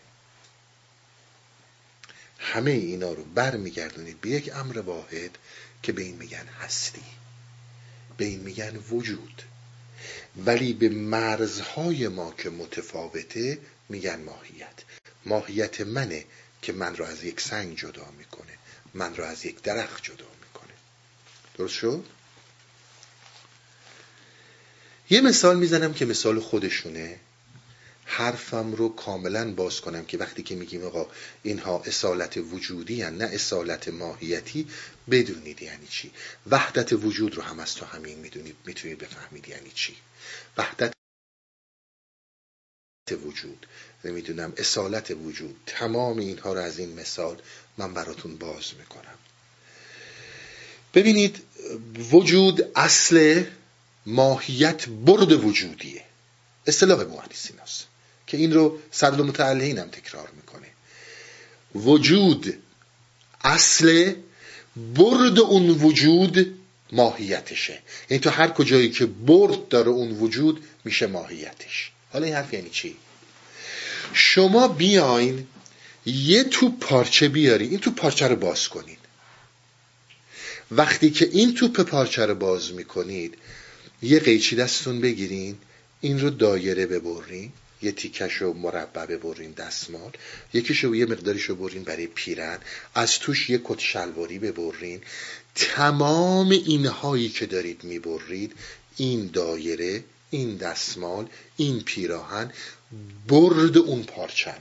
همه اینا رو برمیگردونید به یک امر واحد که به این میگن هستی. به این میگن وجود. ولی به مرزهای ما که متفاوته میگن ماهیت. ماهیت منه که من را از یک سنگ جدا می‌کنه. من را از یک درخت جدا می‌کنه. درست شد؟ یه مثال می‌زنم که مثال خودشونه. حرفم رو کاملا باز کنم که وقتی که میگیم آقا اینها اصالت وجودی هن نه اصالت ماهیتی بدونید یعنی چی؟ وحدت وجود رو هم از تو همین می‌دونید می‌تونید بفهمید یعنی چی؟ وحدت وجود نمی‌دونم اصالت وجود. تمام اینها رو از این مثال من براتون باز می‌کنم. ببینید وجود اصل ماهیت برد وجودیه. اصطلاح مهندسیناست که این رو صدر متعلهین هم تکرار می‌کنه. وجود اصل برد اون وجود ماهیتشه. یعنی تو هر کجایی که برد داره اون وجود میشه ماهیتش. حالا این حرف یعنی چی؟ شما بیاین یه توپ پارچه بیاری این توپ پارچه رو باز کنید وقتی که این توپ پارچه رو باز می‌کنید یه قیچی دستون بگیرین این رو دایره ببرین یه تیکش رو مربع ببرین دستمال یکیش رو یه مقداریش رو برین برای پیرن از توش یه کت شلواری ببرین. تمام اینهایی که دارید می‌برید این دایره این دستمال این پیراهن برد اون پارچن.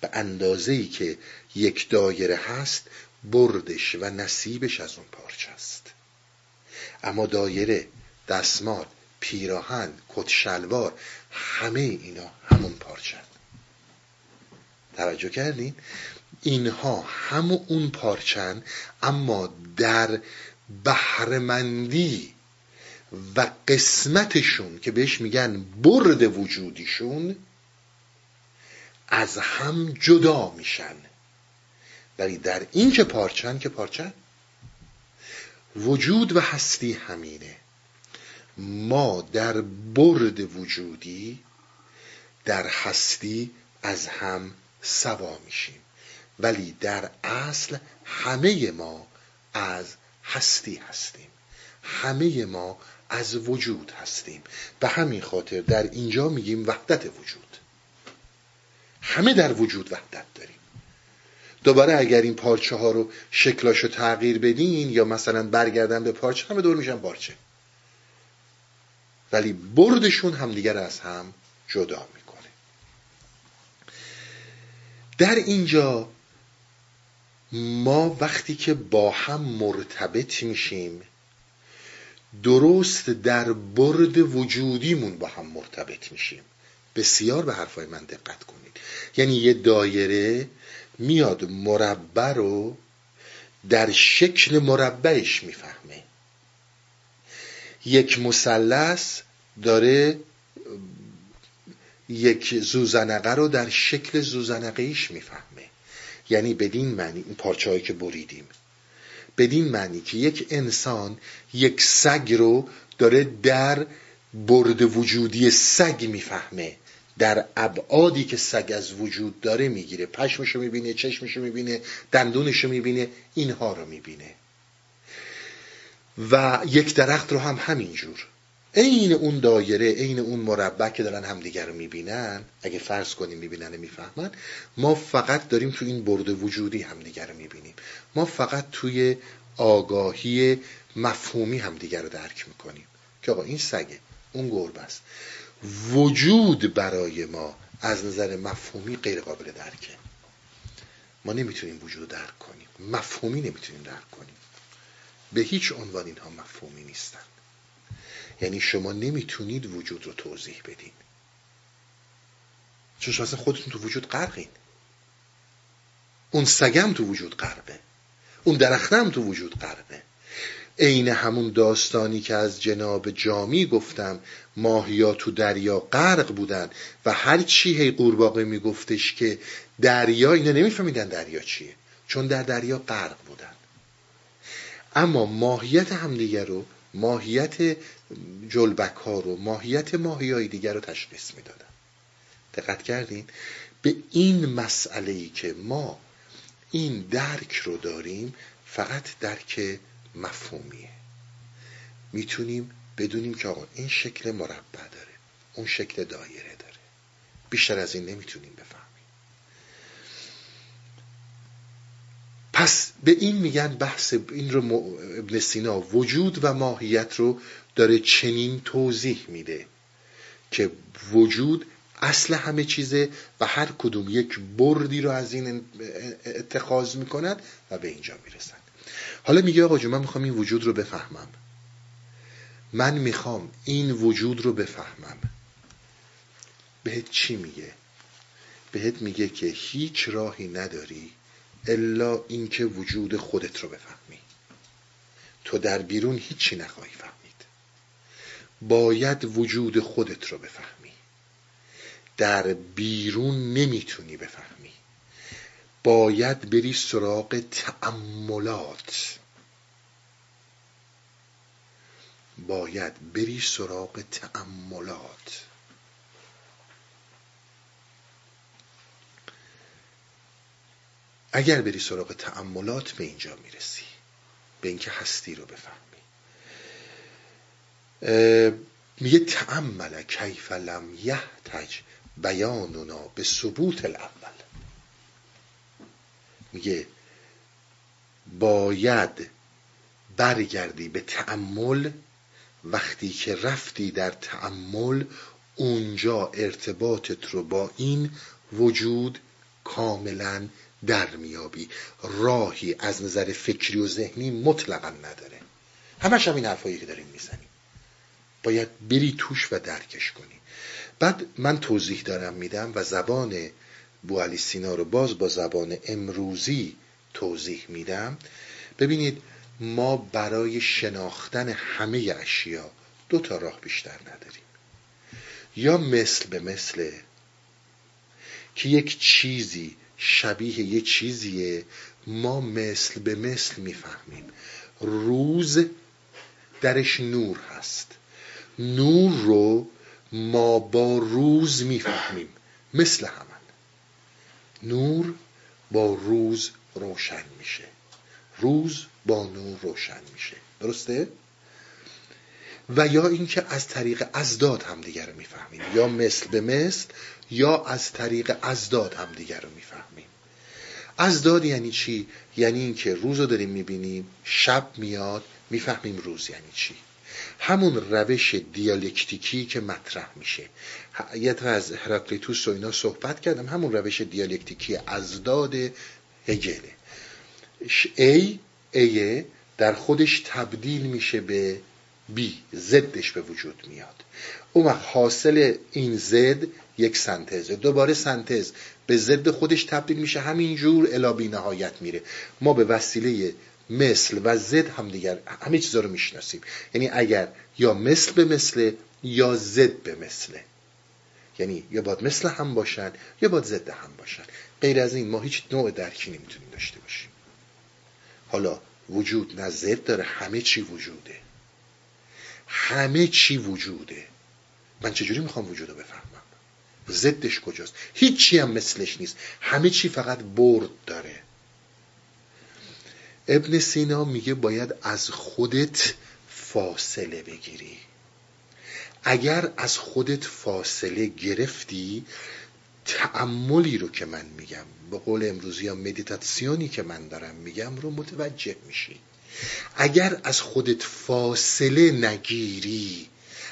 به اندازه ای که یک دایره هست بردش و نصیبش از اون پارچه است. اما دایره دستمال پیراهن کت شلوار همه اینا همون پارچن. توجه کردین؟ اینها همون اون پارچن اما در بهرمندی و قسمتشون که بهش میگن برد وجودیشون از هم جدا میشن. ولی در این که پارچن که پارچن؟ وجود و هستی همینه. ما در برد وجودی در هستی از هم سوا میشیم. ولی در اصل همه ما از هستی هستیم. همه ما از وجود هستیم. به همین خاطر در اینجا میگیم وحدت وجود. همه در وجود وحدت داریم. دوباره اگر این پارچه ها رو شکلاشو تغییر بدین یا مثلا برگردن به پارچه همه دور میشن پارچه. ولی بردشون همدیگر از هم جدا می‌کنه. در اینجا ما وقتی که با هم مرتبط میشیم درست در برد وجودیمون با هم مرتبط میشیم. بسیار به حرفای من دقت کنید. یعنی یه دایره میاد مربع رو در شکل مربعش می‌فهمه. یک مثلث داره یک زوزنقه رو در شکل زوزنقه ایش می‌فهمه. یعنی بدین معنی این پارچه که بریدیم. بدین معنی که یک انسان یک سگ رو داره در برد وجودی سگ می‌فهمه. در ابعادی که سگ از وجود داره می‌گیره. پشمشو می‌بینه چشمشو می‌بینه دندونشو می‌بینه اینها رو می‌بینه. و یک درخت رو هم همینجور. عین اون دایره عین اون مربع که دارن همدیگر رو می‌بینن اگه فرض کنیم می‌بینن و می‌فهمن ما فقط داریم تو این برد وجودی همدیگر رو می‌بینیم. ما فقط توی آگاهی مفهومی همدیگر رو درک می‌کنیم. که آقا این سگه اون گربه است. وجود برای ما از نظر مفهومی غیر قابل درکه. ما نمی‌تونیم وجود رو درک کنیم. مفهومی نمی‌تونیم درک کنیم. به هیچ عنوان اینها مفهومی نیستن. یعنی شما نمی‌تونید وجود رو توضیح بدین. چون شما خودتون تو وجود غرقین. اون سگم تو وجود غرقه. اون درختم تو وجود غرقه. عین همون داستانی که از جناب جامی گفتم ماهیا تو دریا غرق بودن و هر چی هی قورباغه میگفتش که دریا اینا نمیفهمیدن دریا چیه. چون در دریا غرق بودن. اما ماهیت همدیگه رو ماهیت جلبک ها رو ماهیت ماهی های دیگر رو تشخیص می‌دادن. دقت کردین؟ به این مسئله ای که ما این درک رو داریم فقط درک مفهومیه. می‌تونیم بدونیم که آقا این شکل مربع داره اون شکل دایره داره. بیشتر از این نمی‌تونیم بفهمیم. پس به این میگن بحث این رو ابن سینا وجود و ماهیت رو داره چنین توضیح میده که وجود اصل همه چیزه و هر کدوم یک بردی رو از این اتخاذ می‌کنند و به اینجا می‌رسن حالا میگه آقا جو من می‌خوام این وجود رو بفهمم. من می‌خوام این وجود رو بفهمم. بهت چی میگه؟ بهت میگه که هیچ راهی نداری الا اینکه وجود خودت رو بفهمی. تو در بیرون هیچی نخواهی فهمید. باید وجود خودت رو بفهمی. در بیرون نمی‌تونی بفهمی. باید بری سراغ تأملات. باید بری سراغ تأملات. اگر بری سراغ تأملات به اینجا می‌رسی به اینکه هستی رو بفهمی. میگه تعمل کیف لم یحتج بیاننا به ثبوت الاول میگه باید برگردی به تعمل وقتی که رفتی در تعمل اونجا ارتباطت رو با این وجود کاملا در میابی. راهی از نظر فکری و ذهنی مطلقا نداره. همش هم این حرفایی که داریم می‌زنیم. باید بری توش و درکش کنی. بعد من توضیح دارم میدم و زبان بو سینا رو باز با زبان امروزی توضیح میدم. ببینید ما برای شناختن همه اشیا دو تا راه بیشتر نداریم. یا مثل به مثل که یک چیزی شبیه یه چیزیه. ما مثل به مثل می‌فهمیم. روز درش نور هست. نور رو ما با روز می‌فهمیم. مثل همان. نور با روز روشن میشه. روز با نور روشن میشه. درسته؟ و یا اینکه از طریق ازداد همدیگر رو می‌فهمیم. یا مثل به مثل یا از طریق ازداد همدیگر رو می‌فهمیم. ازداد یعنی چی؟ یعنی اینکه روز رو داریم می‌بینیم شب میاد می‌فهمیم روز یعنی چی. همون روش دیالکتیکی که مطرح میشه. یه از هراکلیتوس و اینا صحبت کردم همون روش دیالکتیکی ازداد هگله ای ای در خودش تبدیل میشه به بی زدش به وجود میاد. اون حاصل این زد یک سنتزه. دوباره سنتز. به ضد خودش تبدیل میشه. همینجور الا بی نهایت میره. ما به وسیله مثل و زد هم دیگر همه چیزا رو می‌شناسیم. یعنی اگر یا مثل به مثل یا زد به مثله یعنی یا باید مثل هم باشن یا باید ضد هم باشن غیر از این ما هیچ نوع درکی نمی‌تونیم داشته باشیم. حالا وجود نه زد داره همه چی وجوده. همه چی وجوده. من چجوری می‌خوام وجود رو بفهمم؟ ضدش کجاست؟ هیچی هم مثلش نیست. همه چی فقط برد داره. ابن سینا میگه باید از خودت فاصله بگیری. اگر از خودت فاصله گرفتی تعملی رو که من میگم به قول امروزی یا مدیتاسیونی که من دارم میگم رو متوجه میشی. اگر از خودت فاصله نگیری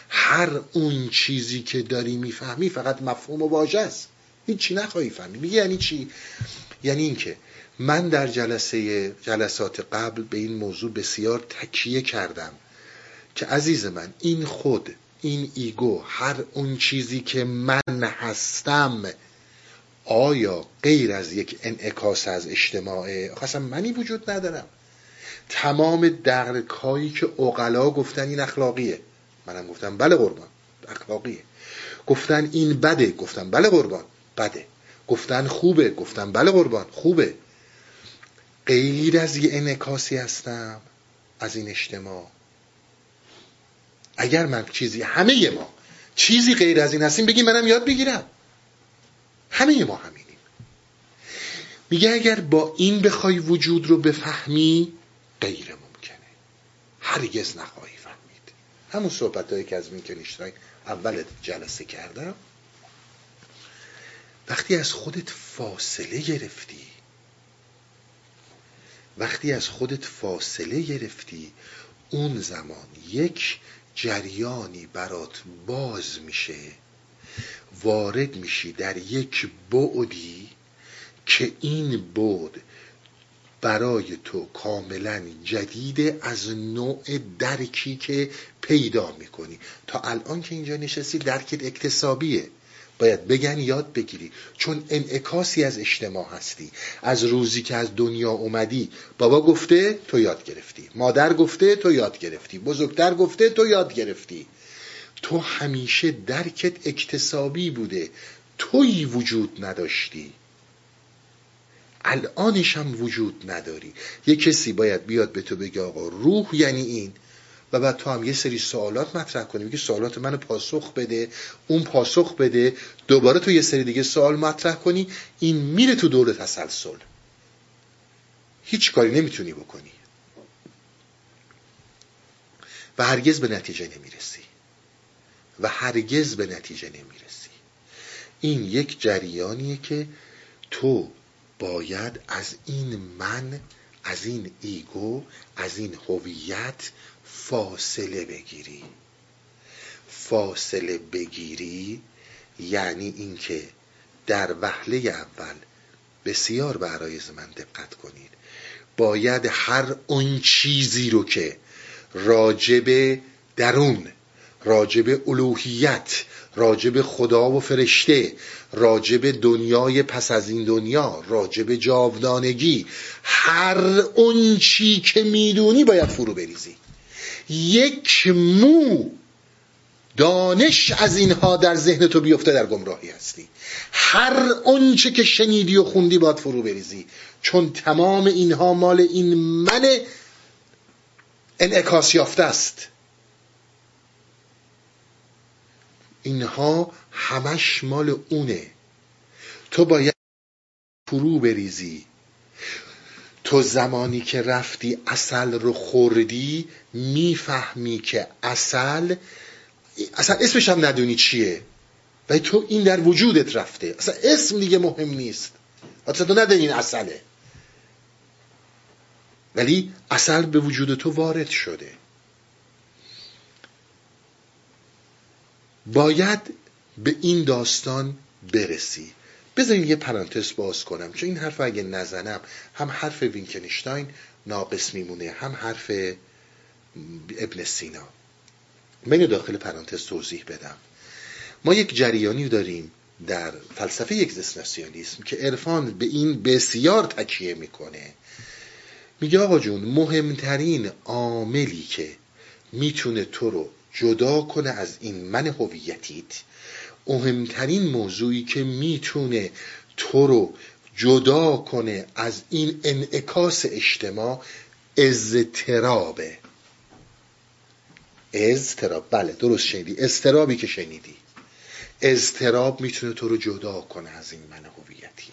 هر اون چیزی که داری می‌فهمی فقط مفهوم و واژه است. هیچی نخواهی فهمی میگه یعنی چی؟ یعنی اینکه من در جلسه جلسات قبل به این موضوع بسیار تکیه کردم که عزیز من این خود این ایگو هر اون چیزی که من هستم آیا غیر از یک انعکاس از اجتماعه اصلا منی وجود ندارم. تمام درکایی که اقلا گفتن این اخلاقیه. منم گفتم بله قربان اخلاقیه. گفتن این بده گفتم بله قربان بده. گفتن خوبه گفتم بله قربان خوبه. غیر از یه انعکاسی هستم از این اجتماع. اگر من چیزی همه ما چیزی غیر از این هستیم بگی منم یاد بگیرم. همه ما همینیم. میگه اگر با این بخوای وجود رو بفهمی غیر ممکنه. هرگز نخواهی فهمید. همون صحبت هایی که از وینکنشتاین اول جلسه کردم. وقتی از خودت فاصله گرفتی وقتی از خودت فاصله گرفتی اون زمان یک جریانی برات باز میشه. وارد میشی در یک بعدی که این بعد برای تو کاملا جدیده از نوع درکی که پیدا می‌کنی. تا الان که اینجا نشستی درکت اکتسابیه. باید بگن یاد بگیری. چون انعکاسی از اجتماع هستی. از روزی که از دنیا اومدی بابا گفته تو یاد گرفتی. مادر گفته تو یاد گرفتی. بزرگتر گفته تو یاد گرفتی. تو همیشه درکت اکتسابی بوده. توی وجود نداشتی. الانش هم وجود نداری. یه کسی باید بیاد به تو بگه آقا روح یعنی این. و بعد تو هم یه سری سوالات مطرح کنی. میگه سوالات منو پاسخ بده اون پاسخ بده. دوباره تو یه سری دیگه سوال مطرح کنی. این میره تو دور تسلسل. هیچ کاری نمی‌تونی بکنی. و هرگز به نتیجه نمی‌رسی. و هرگز به نتیجه نمی‌رسی. این یک جریانیه که تو باید از این من از این ایگو از این هویت فاصله بگیری. فاصله بگیری یعنی اینکه در وهله اول بسیار برای من دقت کنید. باید هر اون چیزی رو که راجب درون راجب الوهیت راجب خدا و فرشته راجب دنیای پس از این دنیا راجب جاودانگی. هر اون چی که می‌دونی باید فرو بریزی. یک مو دانش از اینها در ذهن تو بیفته در گمراهی هستی. هر اونچه که شنیدی و خوندی باید فرو بریزی. چون تمام اینها مال این من انعکاس یافته است. اینها همش مال اونه. تو باید فرو بریزی. تو زمانی که رفتی اصل رو خوردی می‌فهمی که اصل اصلا اسمش هم ندونی چیه. و تو این در وجودت رفته. اصلا اسم دیگه مهم نیست. اصلا تو ندونی این اصله. ولی اصل به وجود تو وارد شده. باید به این داستان برسی. بذارین یه پرانتز باز کنم چون این حرف اگه نزنم هم حرف وینکنشتاین ناقص میمونه هم حرف ابن سینا. من داخل پرانتز توضیح بدم. ما یک جریانی داریم در فلسفه اگزیستانسیالیسم که عرفان به این بسیار تکیه می‌کنه. میگه آقا جون مهمترین عاملی که می‌تونه تو رو جدا کنه از این من هویتیت. مهمترین موضوعی که می‌تونه تو رو جدا کنه از این انعکاس اجتماع اضطرابه اضطراب بله درست شنیدی. اضطرابی که شنیدی. اضطراب می‌تونه تو رو جدا کنه از این من هویتی.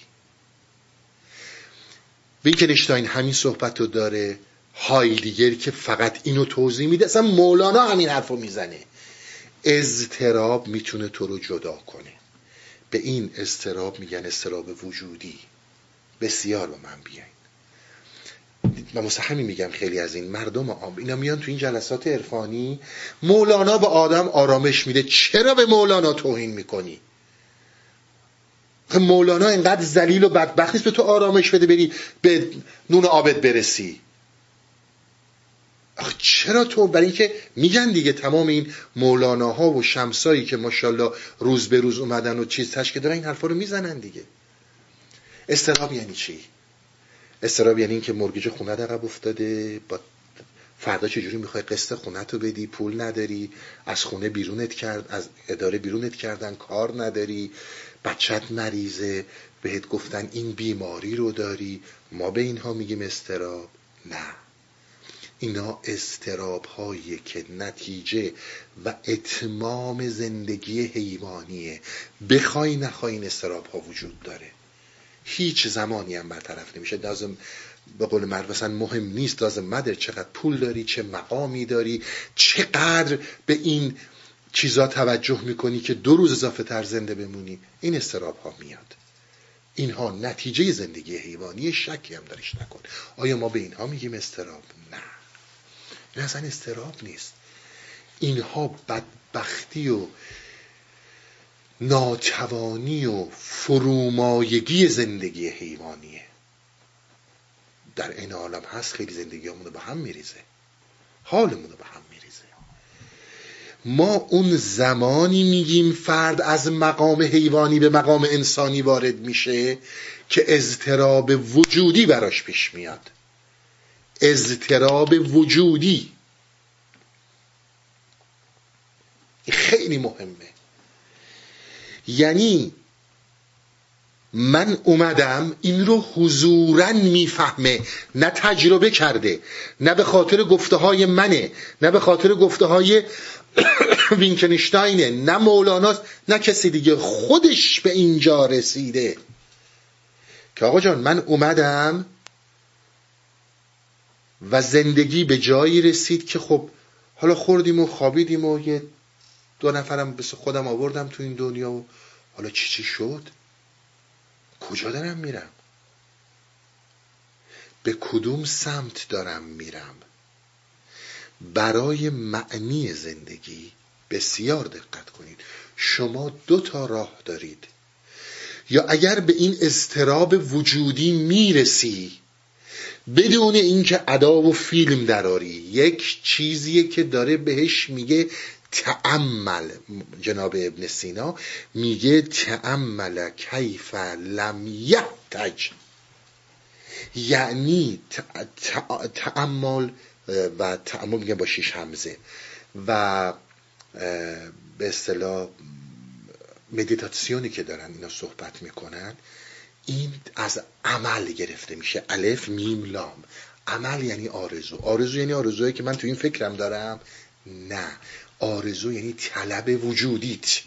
وینکنشتاین همین صحبت رو داره. هایدگر که فقط اینو توضیح میده. اصلا مولانا همین حرف رو می‌زنه. اضطراب می‌تونه تو رو جدا کنه. به این استراب میگن استراب وجودی. بسیار با من بیاین. و مثل همین میگم خیلی از این مردم عام اینا میان تو این جلسات عرفانی مولانا به آدم آرامش میده. چرا به مولانا توهین می‌کنی؟ مولانا اینقدر ذلیل و بدبخت نیست به تو آرامش بده بری به نون آبت برسی. چرا تو؟ برای اینکه میگن دیگه تمام این مولاناها و شمسایی که ماشاءالله روز به روز اومدن و چیز تشکه دارن این حرفا رو می‌زنن دیگه. استراب یعنی چی؟ استراب یعنی اینکه مرگیج خونه عقب افتاده با فردا چجوری می‌خوای قسط خونه تو بدی؟ پول نداری از خونه بیرونت کرد از اداره بیرونت کردن کار نداری بچت مریضه بهت گفتن این بیماری رو داری. ما به اینها میگیم استراب. نه. اینا استراب هایی که نتیجه و اتمام زندگی حیوانیه. بخوای نخوای این استراب ها وجود داره. هیچ زمانی هم برطرف نمیشه. لازم به قول مرد مهم نیست. لازم مدر چقدر پول داری چه مقامی داری چقدر به این چیزا توجه می‌کنی که دو روز اضافه تر زنده بمونی. این استراب ها میاد. اینها نتیجه زندگی حیوانی شکی هم داریش نکن. آیا ما به اینها میگیم استراب نه. این اصلا استراب نیست. اینها بدبختی و ناتوانی و فرومایگی زندگی حیوانیه. در این عالم هست خیلی زندگی رو به هم میریزه. حالمون رو به هم میریزه. ما اون زمانی میگیم فرد از مقام حیوانی به مقام انسانی وارد میشه که اضطراب وجودی براش پیش میاد. اضطراب وجودی. خیلی مهمه. یعنی من اومدم این رو حضورا می‌فهمه نه تجربه کرده نه به خاطر گفته های منه نه به خاطر گفته های وینکنشتاینه نه مولاناست نه کسی دیگه. خودش به اینجا رسیده. که آقا جان من اومدم و زندگی به جایی رسید که خب حالا خوردیم و خوابیدیم و یه دو نفرم بس خودم آوردم تو این دنیا و حالا چی چی شد؟ کجا دارم میرم؟ به کدوم سمت دارم میرم؟ برای معنی زندگی بسیار دقت کنید. شما دو تا راه دارید. یا اگر به این استراب وجودی می‌رسی بدون اینکه ادا و فیلم دراری. یک چیزیه که داره بهش میگه تعمل. جناب ابن سینا میگه تعمل کیف لم یحتج. یعنی تعمل و تعمل میگه با شیش همزه و به اصطلاح مدیتاسیونی که دارن اینا صحبت می‌کنن. این از عمل گرفته میشه. الف میم لام. عمل یعنی آرزو. آرزو یعنی آرزویی که من تو این فکرم دارم. نه. آرزو یعنی طلب وجودیت.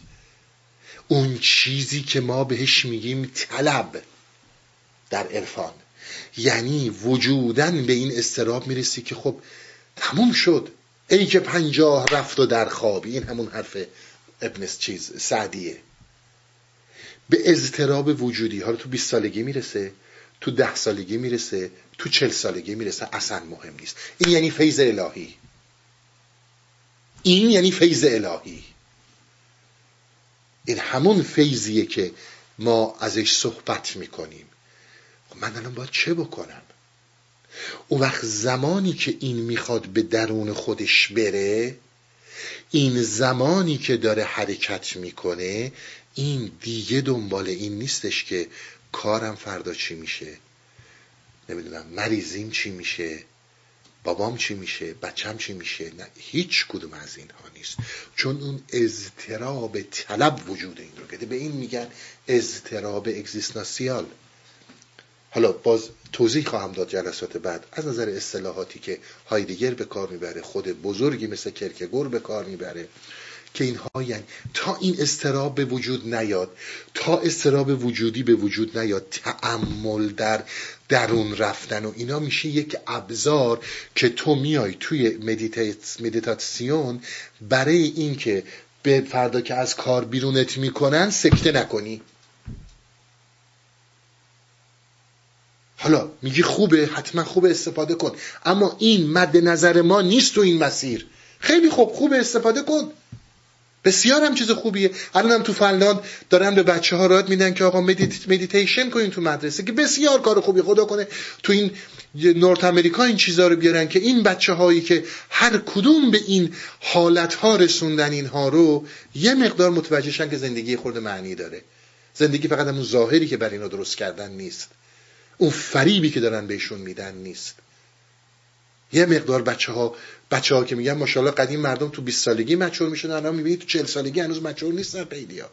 اون چیزی که ما بهش میگیم طلب در عرفان. یعنی وجودن به این استراب می‌رسی که خب تموم شد. ای که پنجاه رفت و در خوابی. این همون حرف ابن چیز سعدیه. به اضطراب وجودی. حالا تو 20 سالگی می‌رسه تو ده سالگی می‌رسه تو چل سالگی می‌رسه اصلا مهم نیست. این یعنی فیض الهی. این یعنی فیض الهی. این همون فیضیه که ما ازش صحبت می‌کنیم. خب من الان باید چه بکنم؟ اون وقت زمانی که این می‌خواد به درون خودش بره این زمانی که داره حرکت می‌کنه این دیگه دنبال این نیستش که کارم فردا چی میشه. نمی‌دونم مریضیم چی میشه بابام چی میشه بچم چی میشه. نه هیچ کدوم از اینها نیست. چون اون اضطراب طلب وجود این رو بده به این میگن اضطراب اگزیستانسیال. حالا باز توضیح خواهم داد جلسات بعد. از نظر اصطلاحاتی که هایدگر به کار می‌بره خود بزرگی مثل کرکگور به کار می‌بره. که اینها یعنی تا این استراب به وجود نیاد تا استراب وجودی به وجود نیاد تعمل در درون رفتن و اینا میشه یک ابزار که تو میای توی مدیتاسیون برای اینکه به فردا که از کار بیرونت می‌کنن سکته نکنی. حالا میگی خوبه حتما خوبه استفاده کن. اما این مد نظر ما نیست تو این مسیر. خیلی خوب خوبه استفاده کن. بسیار هم چیز خوبیه. الان هم تو فنلاند دارن به بچه ها یاد میدن که آقا medit meditation کنین تو مدرسه که بسیار کار خوبی. خدا کنه تو این North America این چیزها رو بیارن که این بچه هایی که هر کدوم به این حالت ها رسوندن اینها رو یه مقدار متوجهشن که زندگی خورده معنی داره. زندگی فقط همون ظاهری که بر اینا درست کردن نیست. اون فریبی که دارن بهشون میدن نیست. یه مقدار بچه ها بچه ها که میگن ماشاءالله قدیم مردم تو 20 سالگی مچور میشن الان می‌بینید تو 40 سالگی هنوز مچور نیستن خیلی ها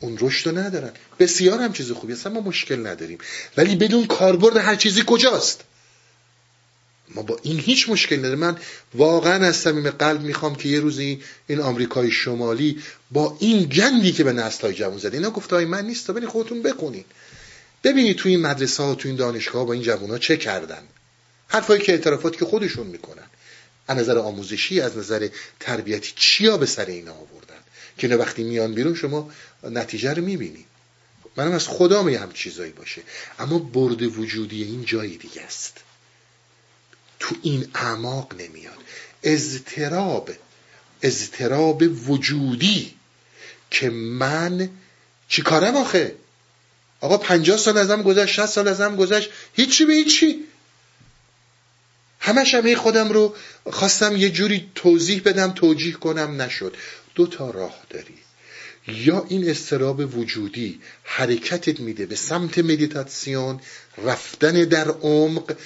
اون رشد ندارن. بسیار هم چیز خوبی هست ما مشکل نداریم. ولی بدون کاربرد هر چیزی کجاست؟ ما با این هیچ مشکل نداره من واقعا از صمیم قلب می‌خوام که یه روزی این آمریکای شمالی با این گندی که به نسل های جوان زده اینا گفته های من نیست ولی خودتون بکنین ببینید تو این مدرسه ها تو این دانشگاه با این جوان ها چه کردن. حرفایی که اعترافات که خودشون می‌کنن. از نظر آموزشی از نظر تربیتی چیا به سر اینا آوردن؟ که اینا وقتی میان بیرون شما نتیجه رو می‌بینید منم از خدا می هم چیزایی باشه. اما برد وجودی این جایی دیگه است. تو این اعماق نمیاد. اضطراب اضطراب وجودی که من چی کارم آخه؟ آقا پنجاه سال ازم گذشت شست سال ازم گذشت هیچی به هیچی. همش هم خودم رو خواستم یه جوری توضیح بدم توجیه کنم نشد. دو تا راه داری. یا این استراب وجودی حرکتت میده به سمت مدیتاسیون رفتن در عمق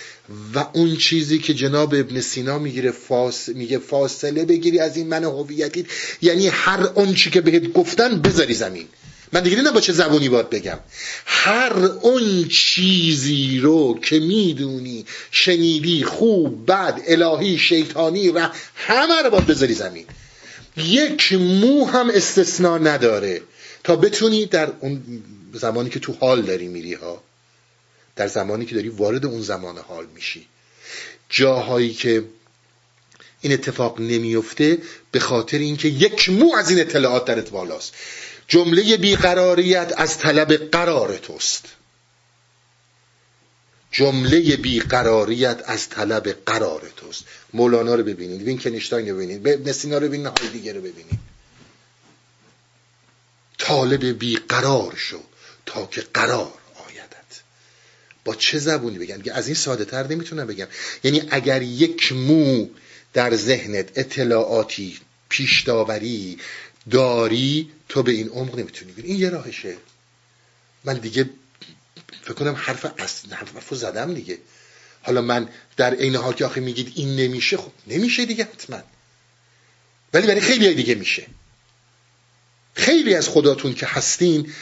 و اون چیزی که جناب ابن سینا می‌گیره فاس میگه فاصله بگیری از این من هویتی یعنی هر اون چی که بهت گفتن بذاری زمین. من دیگه نه با چه زبونی باید بگم. هر اون چیزی رو که می‌دونی شنیدی خوب بد الهی شیطانی و همه رو باید بذاری زمین. یک مو هم استثنا نداره تا بتونی در اون زمانی که تو حال داری میری ها در زمانی که داری وارد اون زمان حال میشی. جاهایی که این اتفاق نمیفته به خاطر اینکه یک مو از این اطلاعات درت بالاست. جمله بیقراریت از طلب قرار توست. جمله بیقراریت از طلب قرار توست. مولانا رو ببینید وینکنشتاین رو ببینید مسینا رو ببینید های دیگه رو ببینید. طالب بیقرار شو تا که قرار آیدت. با چه زبونی بگم؟ از این ساده تر نمی‌تونم بگم. یعنی اگر یک مو در ذهنت اطلاعاتی پیش داوری داری تو به این عمق نمی‌تونی بری این یه راهشه. من دیگه فکر کنم حرف اصل حرف زدم دیگه. حالا من در عین حال که آخه میگید این نمیشه خب نمیشه دیگه حتما. ولی برای خیلی دیگه میشه. خیلی از خداتون که هستین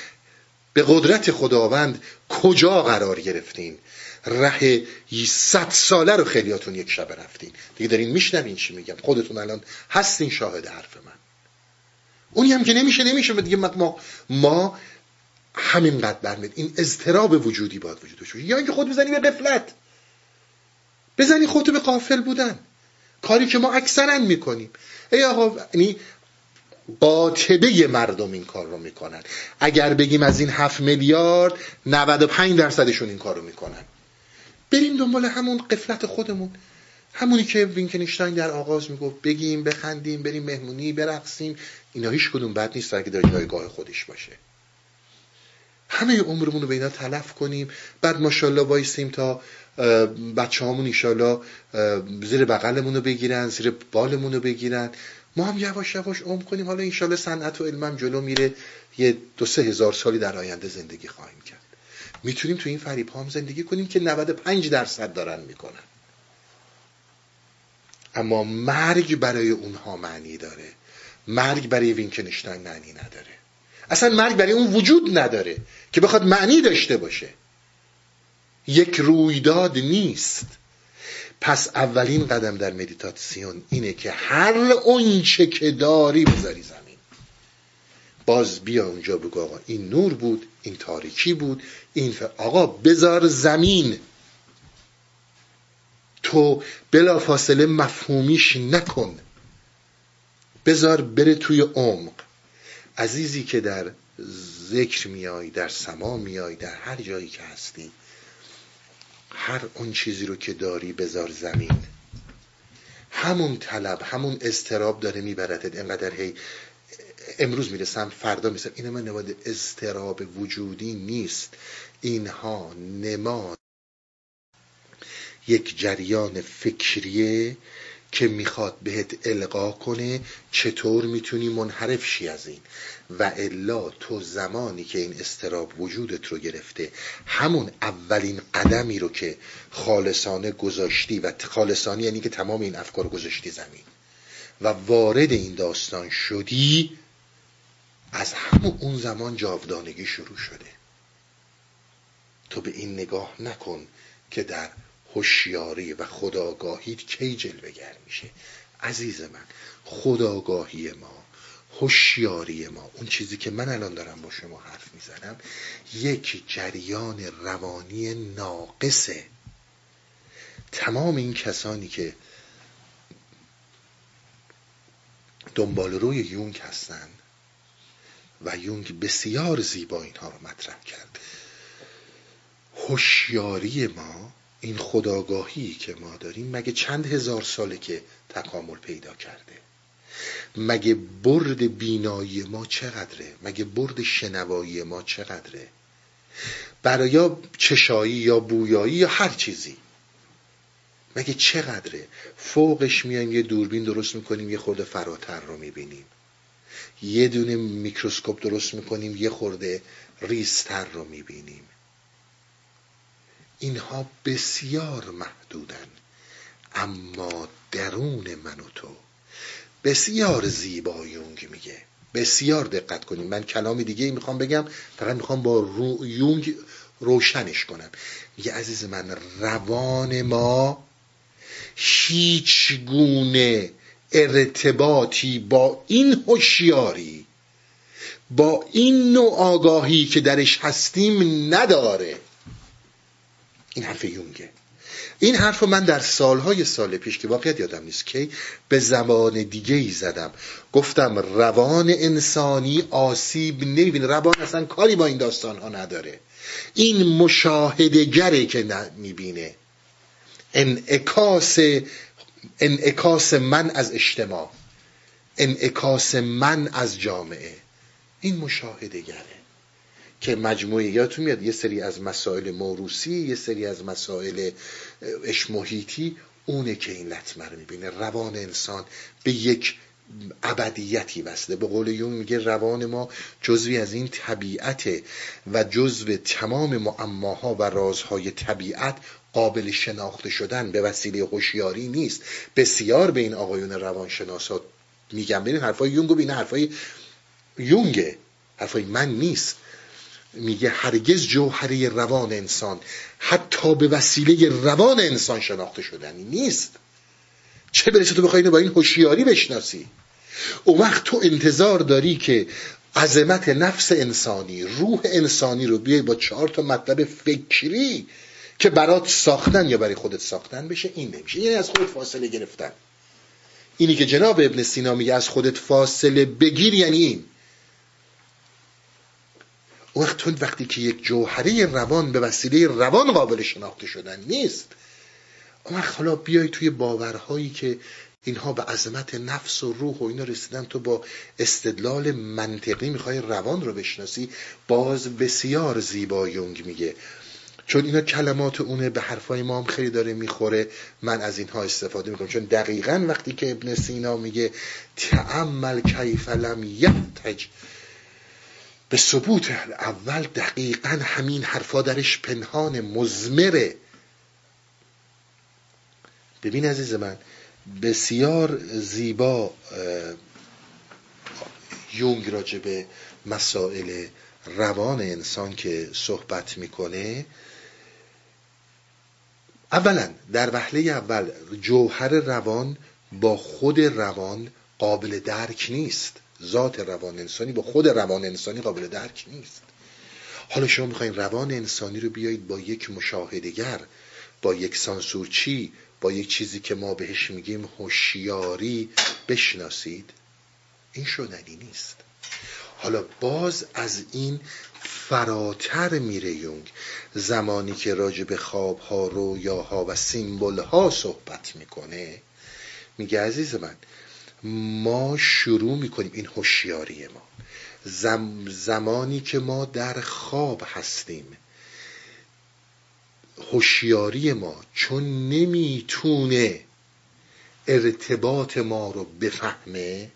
به قدرت خداوند کجا قرار گرفتین؟ ره صد ساله رو خیلیاتون یک شب رفتین. دیگه دارین میشنوین چی میگم. خودتون الان هستین شاهد حرف من. اونی هم که نمیشه نمیشه. دیگه ما ما همینقدر برمید این اضطراب وجودی باید وجود باشه. یا اینکه خود بزنی به قفلت بزنی خودتو به قافل بودن. کاری که ما اکثرا می‌کنیم. ای آقا یعنی قاطبه مردم این کار رو می‌کنن. اگر بگیم از این هفت میلیارد 95 درصدشون این کار رو می‌کنن. بریم دنبال همون قفلت خودمون. همونی که وینکنشتاین در آغاز می‌گفت بگیم بخندیم بریم مهمونی برقصیم. اینا هیچ کدوم بد نیست اگه در جایگاه خودش باشه. همه عمرمون رو به اینا تلف کنیم. بعد ماشاءالله وایسیم تا بچه هامون ایشالله زیر بغلمون رو بگیرن زیر بالمون رو بگیرن. ما هم یواش یواش عمر کنیم. حالا انشالله صنعت و علمم جلو میره. یه دو سه هزار سالی در آینده زندگی خواهیم کرد. می‌تونیم تو این فریب هم زندگی کنیم که 95 درصد دارن می‌کنن. اما مرگ برای اونها معنی داره. مرگ برای وینکنشتاین معنی نداره. اصلا مرگ برای اون وجود نداره که بخواد معنی داشته باشه. یک رویداد نیست. پس اولین قدم در مدیتاسیون اینه که هر اونچه که داری بذاری زمین. باز بیا اونجا بگو آقا این نور بود این تاریکی بود این ف... آقا بذار زمین. تو بلا فاصله مفهومیش نکن. بذار بره توی عمق. عزیزی که در ذکر میای در سما میای در هر جایی که هستی هر اون چیزی رو که داری بذار زمین. همون طلب همون استراب داره میبردت. انقدر هی امروز می‌رسم فردا می‌رسم. این من نماد استراب وجودی نیست. اینها نماد. یک جریان فکریه که می‌خواد بهت القا کنه چطور می‌تونی منحرف شی از این؟ و الا تو زمانی که این استراب وجودت رو گرفته همون اولین قدمی رو که خالصانه گذاشتی و خالصانی یعنی که تمام این افکار گذاشتی زمین. و وارد این داستان شدی از همون اون زمان جاودانگی شروع شده. تو به این نگاه نکن که در هوشیاری و خداگاهیت کی جلوگر میشه؟ عزیز من خداگاهی ما هوشیاری ما. اون چیزی که من الان دارم با شما حرف می‌زنم یک جریان روانی ناقصه. تمام این کسانی که دنبال روی یونگ هستن و یونگ بسیار زیبا اینها رو مطرح کرد. هوشیاری ما این خداگاهی که ما داریم مگه چند هزار ساله که تکامل پیدا کرده؟ مگه برد بینایی ما چقدره؟ مگه برد شنوایی ما چقدره؟ برای چشایی یا بویایی یا هر چیزی. مگه چقدره؟ فوقش میایم یه دوربین درست می‌کنیم یه خورده فراتر رو می‌بینیم. یه دونه میکروسکوپ درست می‌کنیم یه خورده ریستر رو می‌بینیم. اینها بسیار محدودن. اما درون من و تو بسیار زیبا یونگ میگه. بسیار دقت کنیم. من کلام دیگه می‌خوام بگم. فقط می‌خوام با رو یونگ روشنش کنم. میگه عزیز من روان ما هیچ گونه ارتباطی با این هوشیاری با این نوع آگاهی که درش هستیم نداره. این حرف یونگه. این حرف رو من در سالهای سال پیش که واقعیت یادم نیست کی به زبان دیگه ای زدم. گفتم روان انسانی آسیب نمی‌بینه. روان اصلا کاری با این داستان ها نداره. این مشاهدگره که می‌بینه. انعکاس انعکاس من از اجتماع. انعکاس من از جامعه. این مشاهدگره که مجموعه یادتون میاد یه سری از مسائل موروسی یه سری از مسائل اشمحیطی اونه که این لطمه رو می‌بینه. روان انسان به یک ابدیتی وصله به قول یون میگه روان ما جزوی از این طبیعت و جزو تمام معماها و رازهای طبیعت قابل شناخته شدن به وسیله هوشیاری نیست. بسیار به این آقایون روانشناسا میگم ببین حرفای یونگ و بین حرفای یونگه. حرفای من نیست. میگه هرگز جوهره روان انسان حتی به وسیله روان انسان شناخته شدنی نیست. چه برسه تو بخوای با این هوشیاری بشناسی؟ اون وقت تو انتظار داری که عظمت نفس انسانی روح انسانی رو بیای با چهار تا مطلب فکری که برات ساختن یا برای خودت ساختن بشه این نمیشه. یعنی از خودت فاصله گرفتن. اینی که جناب ابن سینا میگه از خودت فاصله بگیر یعنی این. وقت وقتی که یک جوهره روان به وسیله روان قابل شناخته شدن نیست اون وقت حالا بیای توی باورهایی که اینها به عظمت نفس و روح و اینا رسیدن تو با استدلال منطقی می‌خوای روان رو بشناسی. باز بسیار زیبا یونگ میگه. چون اینا کلمات اونه به حرفای ما هم خیلی داره می‌خوره. من از اینها استفاده می‌کنم. چون دقیقا وقتی که ابن سینا میگه تعمل کیف لم یحتج. به ثبوت اول دقیقا همین حرفا درش پنهان مزمره. ببین عزیز من بسیار زیبا یونگ راجع به مسائل روان انسان که صحبت می‌کنه. اولا در وحله اول جوهر روان با خود روان قابل درک نیست. ذات روان انسانی با خود روان انسانی قابل درک نیست. حالا شما می‌خواین روان انسانی رو بیایید با یک مشاهدگر با یک سانسورچی با یک چیزی که ما بهش میگیم هوشیاری بشناسید. این شدنی نیست. حالا باز از این فراتر میره یونگ. زمانی که راجع به خواب ها رویاها و سیمبل ها صحبت می‌کنه میگه عزیز من ما شروع می‌کنیم این هوشیاری ما. زمانی که ما در خواب هستیم. هوشیاری ما چون نمی‌تونه ارتباط ما رو بفهمه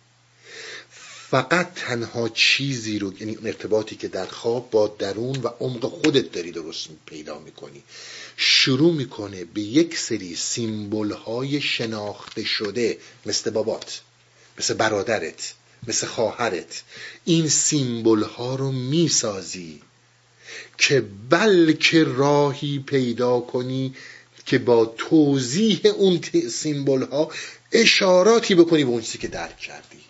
فقط تنها چیزی رو یعنی اون ارتباطی که در خواب با درون و عمق خودت داری درست پیدا می‌کنی. شروع می‌کنه به یک سری سیمبل های شناخته شده مثل بابات. مثل برادرت مثل خواهرت. این سیمبل ها رو می‌سازی که بلکه راهی پیدا کنی که با توضیح اون سیمبل ها اشاراتی بکنی به اون چیزی که درک کردی.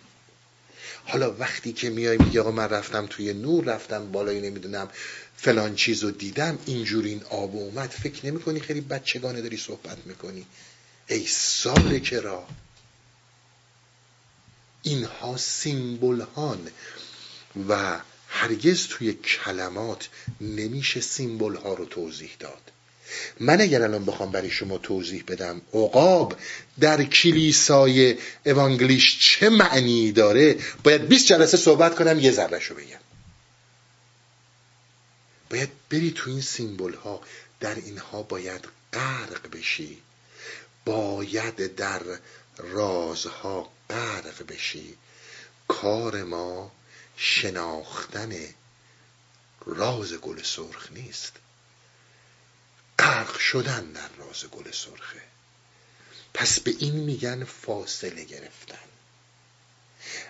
حالا وقتی که میای میگه آقا من رفتم توی نور رفتم بالایی نمی‌دونم فلان چیز رو دیدم اینجور این آب اومد فکر نمی کنی خیلی بچگانه داری صحبت می‌کنی. ای سال کرا. اینها سیمبل و هرگز توی کلمات نمیشه سیمبل ها رو توضیح داد. من اگر الان بخوام برای شما توضیح بدم عقاب در کلیسای اوانگلیش چه معنی داره؟ باید 20 جلسه صحبت کنم یه ذره شو بگم. باید بری تو این سیمبل ها در اینها باید غرق بشی. باید در رازها غرق بشی کار ما شناختن راز گل سرخ نیست. غرق شدن در راز گل سرخه پس به این میگن فاصله گرفتن.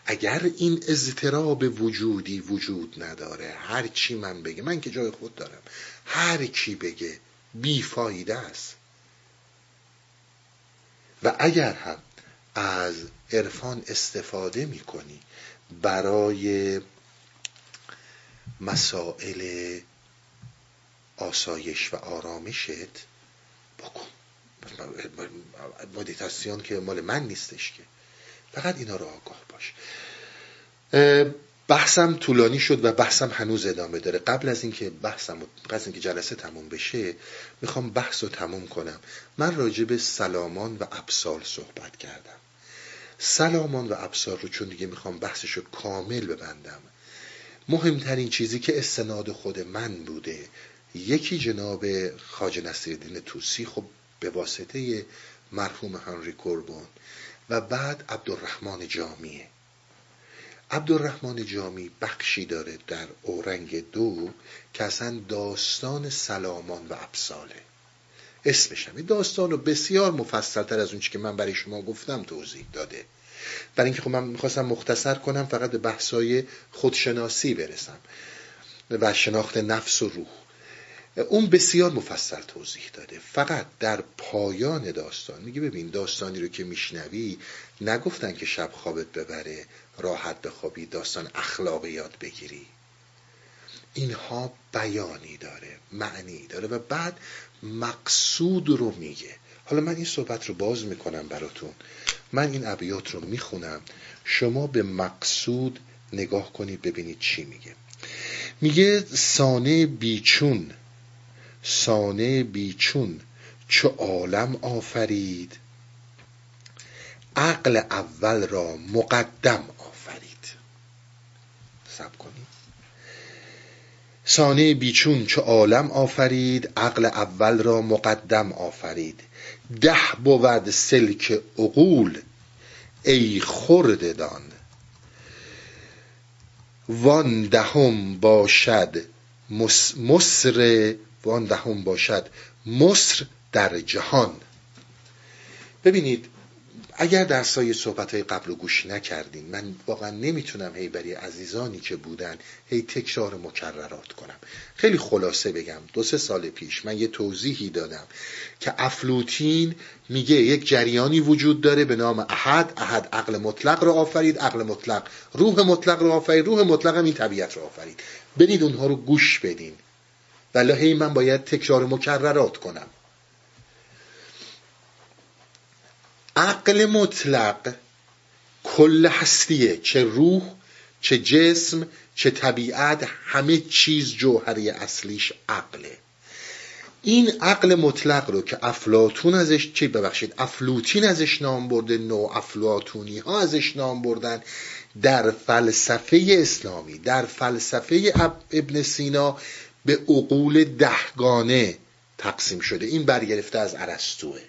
اگر این اضطراب وجودی وجود نداره هر چی من بگه من که جای خود دارم هر کی بگه بیفایده است. و اگر هم از عرفان استفاده می‌کنی برای مسائل آسایش و آرامشت؟ بکن. مدیتاسیون که مال من نیستش که. فقط اینا رو آگاه باش. بحثم طولانی شد و بحثم هنوز ادامه داره. قبل از اینکه بحثم قبل از اینکه جلسه تموم بشه می‌خوام بحث رو تموم کنم. من راجع به سلامان و ابسال صحبت کردم. سلامان و ابسال رو چون دیگه می‌خوام بحثش رو کامل ببندم. مهمترین چیزی که استناد خود من بوده یکی جناب خاج نصیرالدین توسی خب به واسطه مرحوم هنری کوربون و بعد عبدالرحمن جامیه عبدالرحمن جامی بخشی داره در اورنگ دو که اصلا داستان سلامان و ابساله اسمش هم. داستان رو بسیار مفصلتر از اون که من برای شما گفتم توضیح داده. برای اینکه خب من می‌خواستم مختصر کنم فقط به بحثای خودشناسی برسم و شناخت نفس و روح. اون بسیار مفصل توضیح داده. فقط در پایان داستان میگه ببین داستانی رو که میشنوی نگفتن که شب خوابت ببره راحت بخوابی داستان اخلاقیات بگیری. اینها بیانی داره معنی داره و بعد مقصود رو میگه. حالا من این صحبت رو باز می‌کنم براتون. من این ابیات رو می‌خونم. شما به مقصود نگاه کنید ببینید چی میگه. میگه سانه بیچون سانه بیچون چو عالم آفرید. عقل اول را مقدم آفرید سب کنید سانه بیچون چو عالم آفرید عقل اول را مقدم آفرید. ده بود سلک عقول ای خرد دان. وان دهم باشد مصر وان دهم باشد مصر در جهان. ببینید اگر در سایه صحبت های قبل رو گوش نکردین من واقعا نمی‌تونم هی برای عزیزانی که بودن هی تکرار مکررات کنم. خیلی خلاصه بگم دو سه سال پیش من یه توضیحی دادم که افلوتین میگه یک جریانی وجود داره به نام احد احد عقل مطلق رو آفرید عقل مطلق روح مطلق رو آفرید روح مطلق هم این طبیعت رو آفرید. برید اونها رو گوش بدین. ولی هی من باید تکرار مکررات کنم. عقل مطلق کل هستیه چه روح چه جسم چه طبیعت همه چیز جوهری اصلیش عقله. این عقل مطلق رو که افلاتون ازش چی ببخشید افلوتین ازش نام برده نو افلاتونی ها ازش نام بردن در فلسفه اسلامی در فلسفه ابن سینا به عقول دهگانه تقسیم شده. این برگرفته از ارسطوه.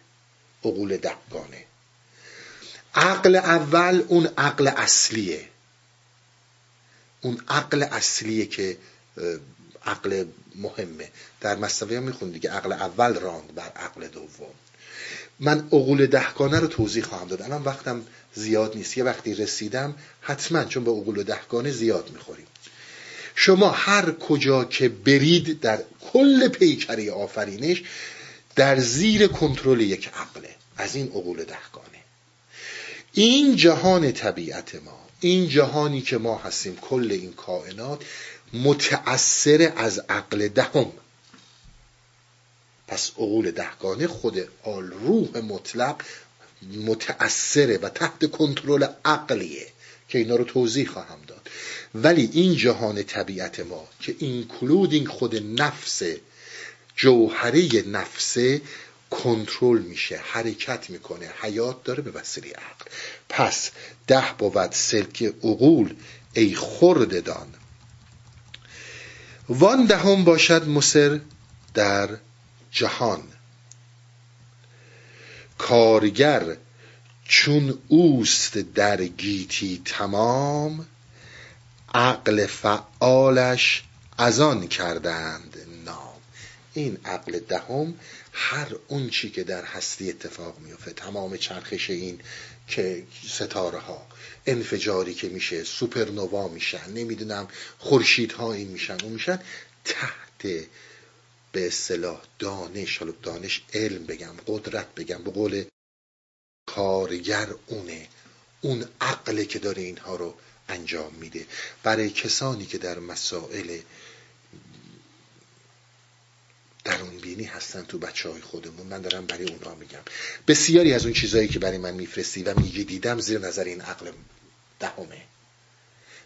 عقول دهگانه. عقل اول اون عقل اصلیه. اون عقل اصلیه که عقل مهمه. در مصطفی هم میخون دیگه عقل اول راند بر عقل دوم. من عقول دهگانه رو توضیح خواهم داد. الان وقتم زیاد نیست. یه وقتی رسیدم حتما چون به عقول دهگانه زیاد می‌خوریم. شما هر کجا که برید در کل پیکری آفرینش در زیر کنترل یک عقله. از این عقول دهگانه. این جهان طبیعت ما این جهانی که ما هستیم کل این کائنات متأثر از عقل دهم. پس عقول دهگانه خود آل روح مطلق متأثره و تحت کنترل عقلیه که اینا رو توضیح خواهم داد. ولی این جهان طبیعت ما که اینکلودینگ خود نفس جوهره نفسه کنترل میشه حرکت می‌کنه. حیات داره به وسیله عقل. پس ده بود سلک عقول ای دان. وان دهم باشد مصر در جهان. کارگر چون اوست در گیتی تمام عقل فعالش از آن کردند نام. این عقل دهم هر اون چی که در هستی اتفاق میفته تمام چرخش این که ستاره ها انفجاری که میشه سوپرنوا میشن نمی‌دونم خورشیدها این میشن اون میشن تحت به اصطلاح دانش حالا دانش علم بگم قدرت بگم به قول کارگر اونه اون عقله که داره اینها رو انجام میده. برای کسانی که در مسائل درون بینی هستن تو بچه های خودمون. من دارم برای اونا میگم. بسیاری از اون چیزهایی که برای من میفرستی و میگی دیدم زیر نظر این عقل دهمه.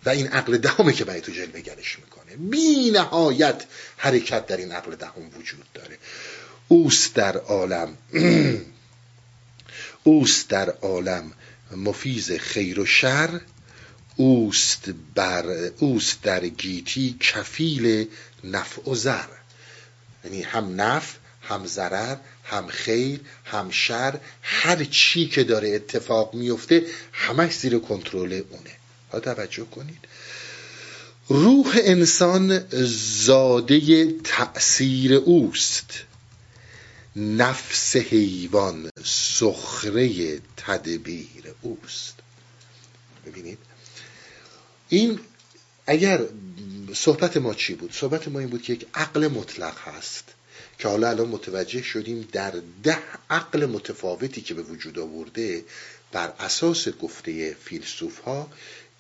و این عقل دهمه که برای تو جلوه گرش می‌کنه. بی نهایت حرکت در این عقل دهم وجود داره. اوست در عالم اوست در عالم مفیز خیر و شر اوست بر اوست در گیتی کفیل نفع و زر. یعنی هم نفع هم ضرر هم خیر هم شر هر چی که داره اتفاق میفته همش زیر کنترل اونه. ها توجه کنید. روح انسان زاده تأثیر اوست. نفس حیوان سخره تدبیر اوست. ببینید. این اگر صحبت ما چی بود؟ صحبت ما این بود که یک عقل مطلق هست که حالا الان متوجه شدیم در ده عقل متفاوتی که به وجود آورده بر اساس گفته فیلسوف ها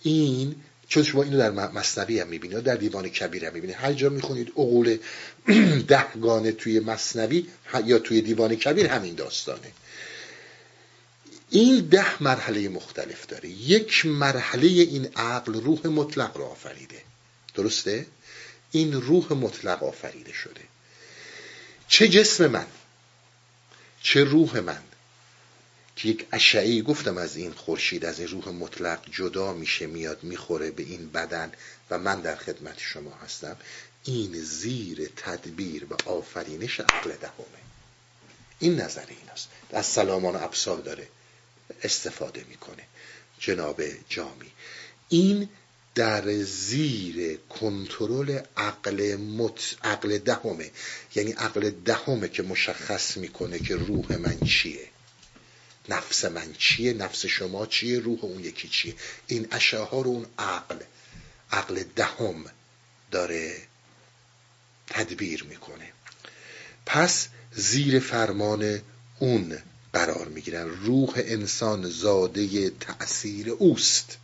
این چون شما اینو در مصنوی هم می‌بینید در دیوان کبیر هم می‌بینید هر جا می‌خونید عقول دهگانه توی مصنوی یا توی دیوان کبیر همین داستانه. این ده مرحله مختلف داره. یک مرحله این عقل روح مطلق رو آفریده. درسته؟ این روح مطلق آفریده شده. چه جسم من؟ چه روح من؟ که یک اشعی گفتم از این خورشید از این روح مطلق جدا میشه میاد می‌خوره به این بدن و من در خدمت شما هستم. این زیر تدبیر و آفرینش عقل دهمه. این نظر این است از سلامان ابصار داره استفاده می‌کنه. جناب جامی این در زیر کنترل عقل مت... عقل دهمه. یعنی عقل دهمه که مشخص می‌کنه که روح من چیه. نفس من چیه نفس شما چیه روح اون یکی چیه. این اشعه رو اون عقل. عقل دهم داره تدبیر می‌کنه. پس زیر فرمان اون قرار می‌گیرن. روح انسان زاده تأثیر اوست.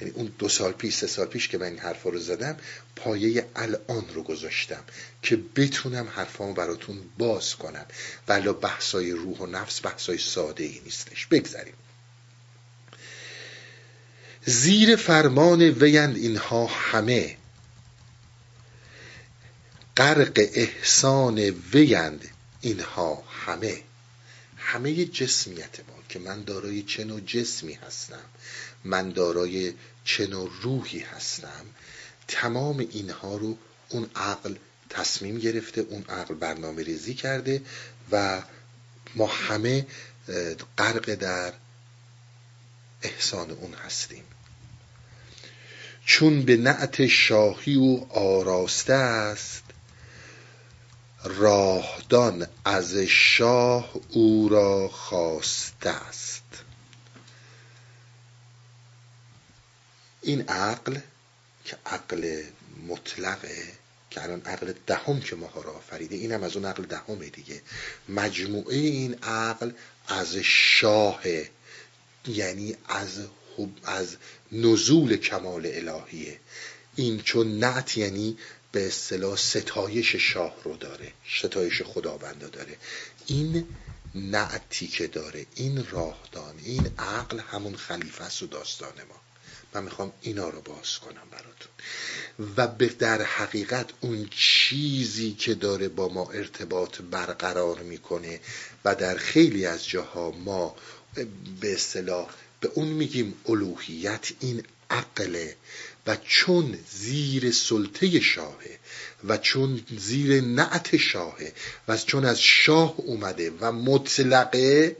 یعنی اون دو سال پیش سه سال پیش که من این حرفا رو زدم پایه الان رو گذاشتم که بتونم حرفامو براتون باز کنم. ولی بحثای روح و نفس بحثای ساده ای نیستش. بگذاریم. زیر فرمان ویند اینها همه غرق احسان ویند اینها همه. همه جسمیت ما که من دارای چه نوع جسمی هستم. من دارای چه نوع روحی هستم تمام اینها رو اون عقل تصمیم گرفته اون عقل برنامه ریزی کرده و ما همه غرق در احسان اون هستیم. چون به نعت شاهی و آراسته است راهدان از شاه او را خواسته است. این عقل که عقل مطلقه که الان عقل دهم که ماها را آفریده این از اون عقل دهمه دیگه. مجموعه این عقل از شاه یعنی از از نزول کمال الهیه. این چون نعت یعنی به اصطلاح ستایش شاه رو داره ستایش خداوند داره. این نعتی که داره این راهدان این عقل همون خلیفه است و داستان ما. من می‌خوام اینا رو باز کنم براتون. و به در حقیقت اون چیزی که داره با ما ارتباط برقرار می‌کنه و در خیلی از جاها ما به اصطلاح به اون میگیم الوهیت این عقله و چون زیر سلطه شاهه و چون زیر نعت شاهه و چون از شاه اومده و مطلقه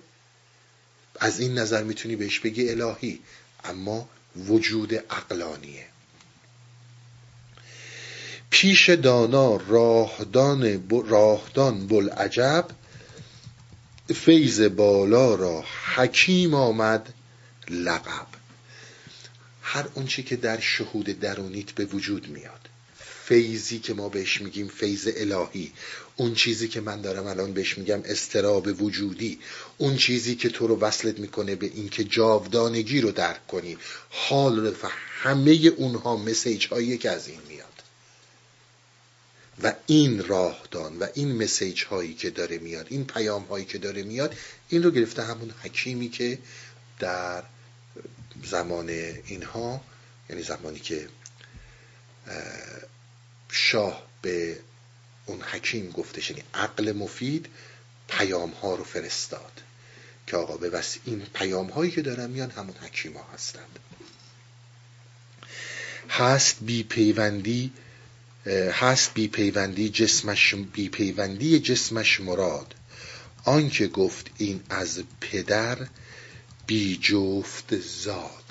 از این نظر می‌تونی بهش بگی الهی. اما وجود عقلانیه. پیش دانا راهدان راهدان بلعجب فیض بالا را حکیم آمد لقب. هر اونچه که در شهود درونیت به وجود میاد. فیضی که ما بهش میگیم فیض الهی. اون چیزی که من دارم الان بهش میگم استراب وجودی. اون چیزی که تو رو وصلت می‌کنه به اینکه جاودانگی رو درک کنی. حال رو همه اونها مسیج هایی که از این میاد. و این راهدان و این مسیج هایی که داره میاد این پیام هایی که داره میاد این رو گرفته همون حکیمی که در زمان اینها یعنی زمانی که شاه به اون حکیم گفتش یعنی عقل مفید پیام ها رو فرستاد که آقا به وسیع این پیام هایی که دارن میان همون حکیم ها هستند. هست بی پیوندی هست بی پیوندی جسمش بی پیوندی جسمش مراد. آنکه گفت این از پدر بی جفت زاد.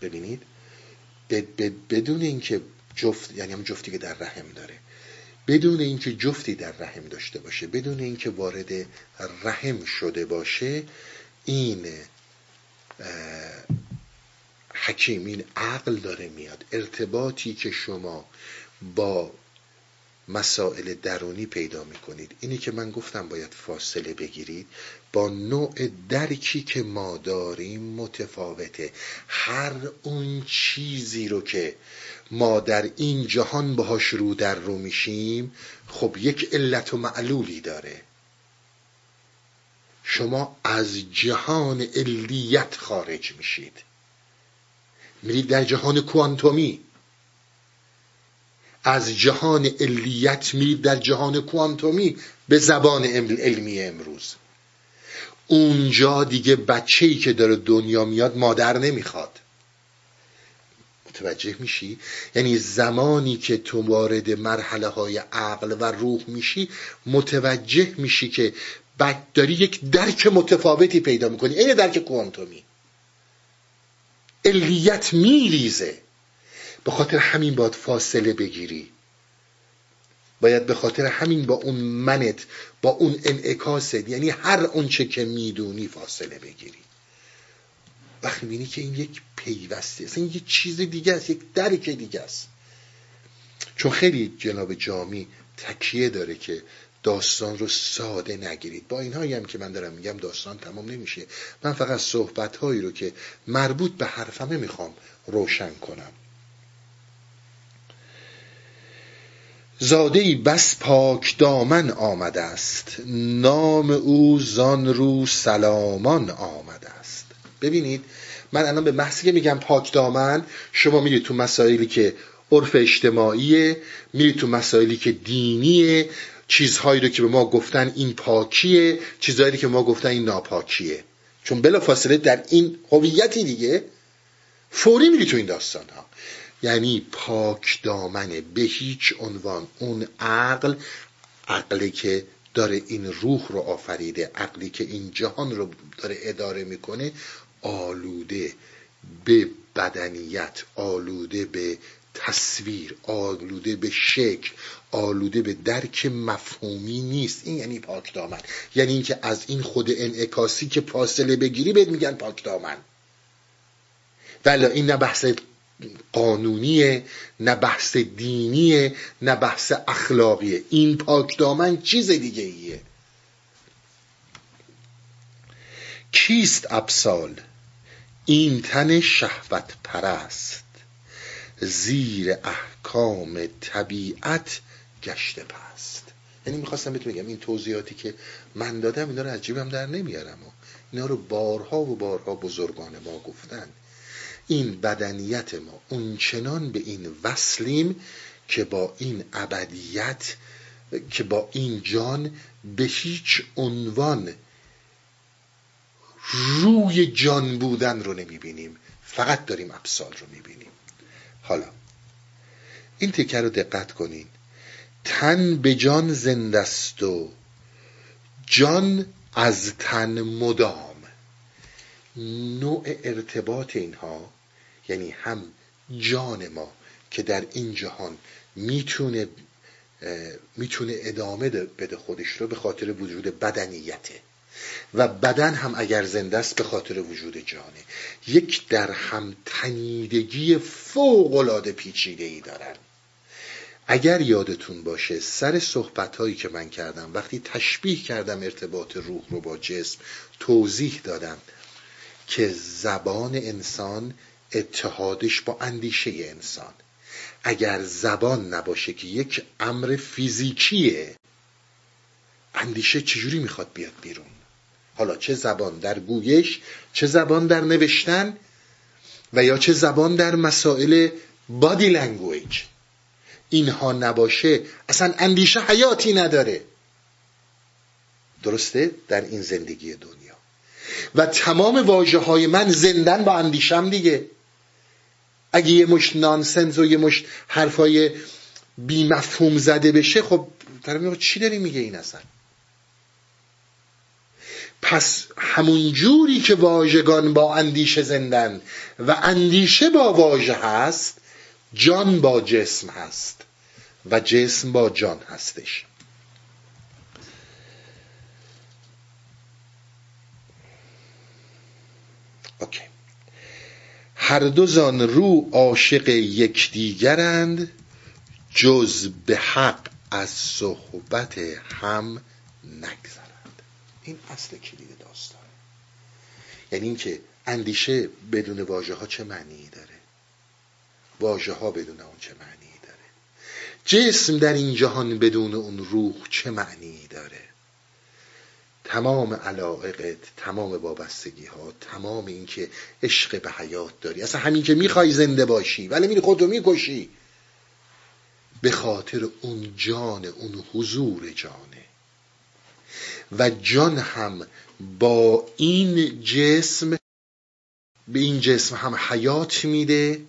ببینید بدون اینکه جفت یعنی هم جفتی که در رحم داره. بدون اینکه جفتی در رحم داشته باشه بدون اینکه وارد رحم شده باشه این حکیم این عقل داره میاد. ارتباطی که شما با مسائل درونی پیدا می‌کنید. اینی که من گفتم باید فاصله بگیرید. با نوع درکی که ما داریم متفاوته. هر اون چیزی رو که ما در این جهان باهاش رو در رو میشیم خب یک علت و معلولی داره. شما از جهان علیت خارج میشید. میرید در جهان کوانتومی. از جهان علیت میرید در جهان کوانتومی به زبان علمی امروز. اونجا دیگه بچه‌ای که داره دنیا میاد مادر نمی‌خواد. متوجه میشی؟ یعنی زمانی که تو وارد مرحله های عقل و روح میشی متوجه میشی که بعد داری یک درک متفاوتی پیدا می‌کنی. این درک کوانتومی. علیت میریزه. به خاطر همین باید فاصله بگیری. باید به خاطر همین با اون منت با اون انعکاست یعنی هر اونچه که می‌دونی فاصله بگیری. وقتی می‌بینی که این یک پیوسته اصلا یک چیز دیگه است یک درک دیگه است. چون خیلی جناب جامی تکیه داره که داستان رو ساده نگیرید. با اینهایی هم که من دارم میگم داستان تمام نمیشه. من فقط صحبت هایی رو که مربوط به حرفمه می‌خوام روشن کنم. زاده بس پاک دامن آمده است. نام او زان رو سلامان آمده ببینید من الان به محضی که میگم پاک دامن شما میرید تو مسائلی که عرف اجتماعیه میرید تو مسائلی که دینیه چیزهایی رو که به ما گفتن این پاکیه چیزهایی که به ما گفتن این ناپاکیه. چون بلا فاصله در این هویتی دیگه فوری میری تو این داستان ها یعنی پاک دامنه به هیچ عنوان اون عقل عقلی که داره این روح رو آفریده عقلی که این جهان رو داره اداره می‌کنه آلوده به بدنیت آلوده به تصویر آلوده به شکل آلوده به درک مفهومی نیست. این یعنی پاک دامن. یعنی اینکه از این خود انعکاسی که فاصله بگیری بهت میگن پاک دامن. ولی این نه بحث قانونیه نه بحث دینیه نه بحث اخلاقیه. این پاک دامن چیز دیگه ایه کیست ابسال؟ این تن شهوت پرست زیر احکام طبیعت گشته پست. یعنی می‌خواستم بهتون بگم این توضیحاتی که من دادم اینا رو از جیبم در نمیارم. و اینا رو بارها و بارها بزرگان ما گفتن. این بدنیت ما اونچنان به این وصلیم که با این ابدیت که با این جان به هیچ عنوان روی جان بودن رو نمی‌بینیم. فقط داریم ابسال رو می‌بینیم. حالا این تکه رو دقت کنین. تن به جان زندست و جان از تن مدام. نوع ارتباط اینها یعنی هم جان ما که در این جهان می‌تونه می‌تونه ادامه بده خودش رو به خاطر وجود بدنیته. و بدن هم اگر زنده است به خاطر وجود جانه یک در هم تنیدگی فوق العاده پیچیده ای دارن. اگر یادتون باشه سر صحبت هایی که من کردم وقتی تشبیه کردم ارتباط روح رو با جسم توضیح دادم که زبان انسان اتحادش با اندیشه انسان. اگر زبان نباشه که یک امر فیزیکیه اندیشه چجوری می‌خواد بیاد بیرون؟ حالا چه زبان در گویش چه زبان در نوشتن و یا چه زبان در مسائل body language اینها نباشه. اصلا اندیشه حیاتی نداره. درسته؟ در این زندگی دنیا. و تمام واژه های من زنده‌ن با اندیشه‌م دیگه. اگه یه مشت nonsense و یه مشت حرفای بی مفهوم زده بشه خب طرف چی داری میگه این اصلا؟ پس همون جوری که واژگان با اندیشه زندن و اندیشه با واژه هست جان با جسم هست و جسم با جان هستش. اوکی. هر دو زان رو عاشق یکدیگرند جز به حق از صحبت هم نگذرند. این اصل کلید داستان یعنی اینکه اندیشه بدون واژه ها چه معنی داره؟ واژه ها بدون اون چه معنی داره؟ جسم در این جهان بدون اون روح چه معنی داره؟ تمام علاقت تمام وابستگی ها تمام این که عشق به حیات داری. اصلا همین که می‌خوای زنده باشی ولی میری خودتو می‌کشی. به خاطر اون جان اون حضور جانه. و جان هم با این جسم به این جسم هم حیات میده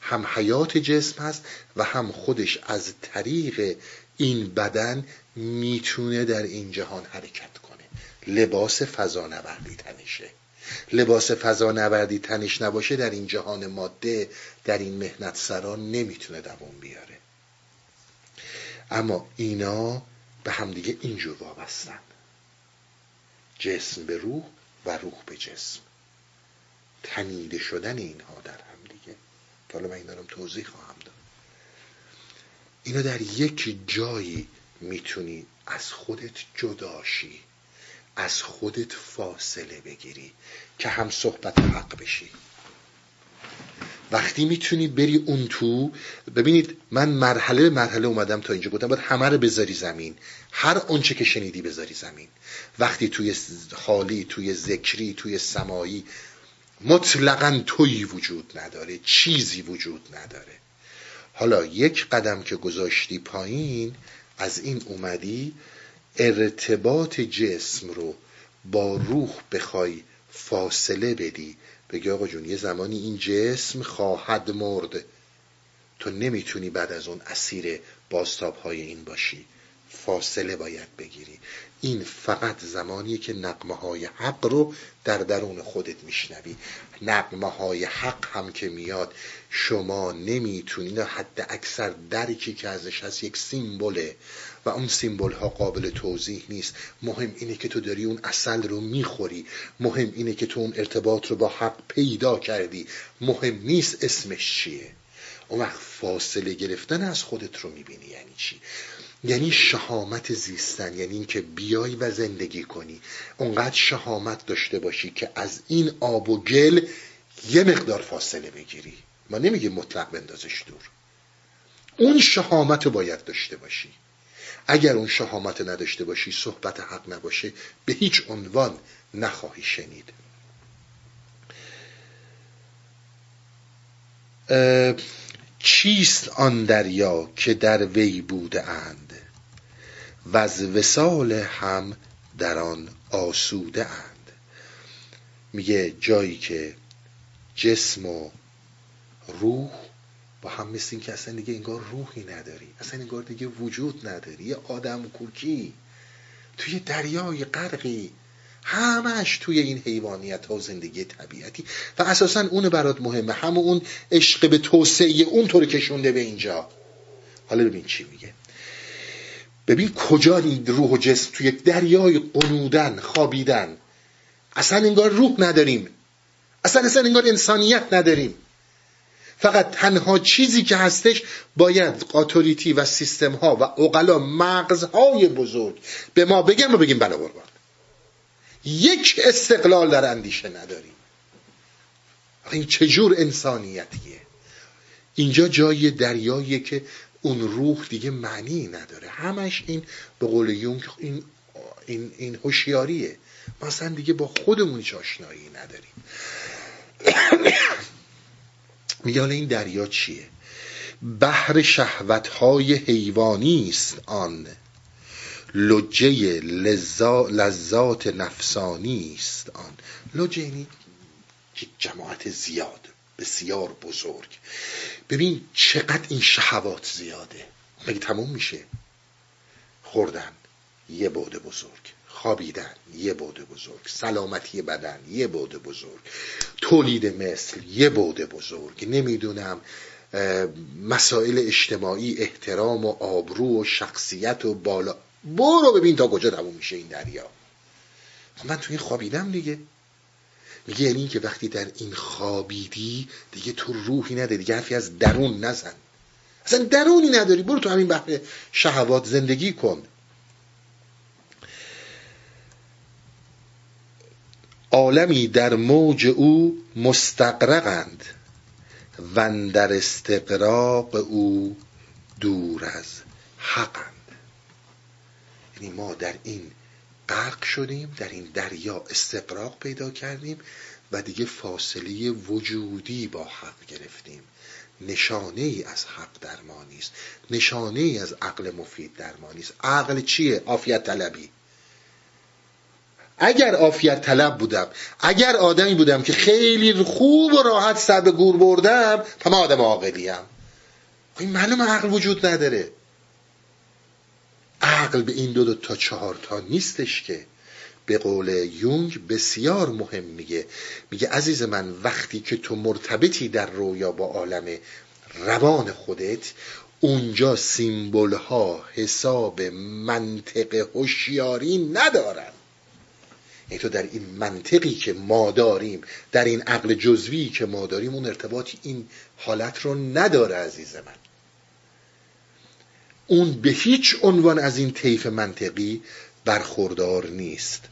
هم حیات جسم هست و هم خودش از طریق این بدن می‌تونه در این جهان حرکت کنه. لباس فضا نوردی تنشه. لباس فضا نوردی تنش نباشه در این جهان ماده در این مهنت سران نمی‌تونه دوام بیاره. اما اینا به همدیگه اینجور وابستن. جسم به روح و روح به جسم. تنیده شدن اینها در هم دیگه. حالا من این دارم توضیح خواهم داد. اینا در یک جایی می‌تونی از خودت جداشی از خودت فاصله بگیری که هم صحبت حق بشی. وقتی می‌تونی بری اون تو ببینید من مرحله مرحله اومدم تا اینجا گفتم باید همه رو بذاری زمین. هر اونچه که شنیدی بذاری زمین. وقتی توی خالی توی ذکری توی سمایی مطلقا تویی وجود نداره چیزی وجود نداره. حالا یک قدم که گذاشتی پایین از این اومدی ارتباط جسم رو با روح بخوای فاصله بدی. بگی آقا جون یه زمانی این جسم خواهد مرد. تو نمی‌تونی بعد از اون اسیر باستاب های این باشی. فاصله باید بگیری. این فقط زمانیه که نقمه های حق رو در درون خودت میشنوی. نقمه های حق هم که میاد شما نمی‌تونید حد اکثر درکی که ازش هست یک سیمبله. و اون سیمبل ها قابل توضیح نیست. مهم اینه که تو داری اون اصل رو می‌خوری. مهم اینه که تو اون ارتباط رو با حق پیدا کردی. مهم نیست اسمش چیه. اون وقت فاصله گرفتن از خودت رو می‌بینی. یعنی چی؟ یعنی شهامت زیستن. یعنی اینکه بیای و زندگی کنی. اونقدر شهامت داشته باشی که از این آب و گل یه مقدار فاصله بگیری. ما نمیگه مطلق بندازش دور. اون شهامت رو باید داشته باشی. اگر اون شهامت نداشته باشی صحبت حق نباشه به هیچ عنوان نخواهی شنید. چیست آن دریا که در وی بوده اند؟ و از وسال هم در آن آسوده اند. میگه جایی که جسم و روح با هم مثل این که اصلا دیگه انگار روحی نداری اصلا انگار دیگه وجود نداری یه آدم کوکی توی دریای غرقی همش توی این حیوانیت ها و زندگی طبیعتی. و اساسا اون برات مهمه همه اون عشق به توسعه اون طور کشونده به اینجا. حالا ببین چی میگه. ببین کجا روح و جسم توی دریای قنودن خوابیدن. اصلا انگار روح نداریم. اصلا اصلا انگار انسانیت نداریم. فقط تنها چیزی که هستش باید قاتوریتی و سیستم ها و اقلا مغزهای بزرگ به ما بگن و بگیم بله قربان. یک استقلال در اندیشه نداریم. این چجور انسانیتیه؟ اینجا جای دریاییه که اون روح دیگه معنی نداره. همش این به قول یونگ این این این هوشیاریه. مثلا دیگه با خودمون هیچ آشنایی نداریم. میگه حالا این دریا چیه؟ بحر شهوتهای حیوانی است آن. لجه لذات نفسانی است آن. لجه یعنی جماعت زیاد بسیار بزرگ. ببین چقدر این شهوات زیاده. مگه تموم میشه؟ خوردن یه بوده بزرگ. خوابیدن. یه بوده بزرگ. سلامتی بدن. یه بوده بزرگ. تولید مثل. یه بوده بزرگ. نمی‌دونم مسائل اجتماعی احترام و آبرو و شخصیت و بالا. برو ببین تا کجا تموم میشه این دریا. من تو این خوابیدم دیگه. میگه یعنی که وقتی در این خوابیدی دیگه تو روحی نداری دیگه حرفی از درون نزن. اصلا درونی نداری. برو تو همین بحر شهوات زندگی کن. عالمی در موج او مستقرقند و در استقراق او دور از حقند. یعنی ما در این غرق شدیم در این دریا استقراق پیدا کردیم و دیگه فاصله وجودی با حق گرفتیم. نشانه ای از حق در ما نیست. نشانه ای از عقل مفید در ما نیست. عقل چیه؟ آفیت طلبی. اگر آفیت طلب بودم اگر آدمی بودم که خیلی خوب و راحت سر به گور بردم من آدم عاقلیم. این معلوم عقل وجود نداره. عقل به این دو, دو تا چهار تا نیستش که. به قول یونگ بسیار مهم میگه. میگه عزیز من وقتی که تو مرتبطی در رویا با عالم روان خودت اونجا سیمبل ها حساب منطق هوشیاری ندارن. یعنی تو در این منطقی که ما داریم در این عقل جزوی که ما داریم اون ارتباطی این حالت رو نداره عزیز من. اون به هیچ عنوان از این طیف منطقی برخوردار نیست.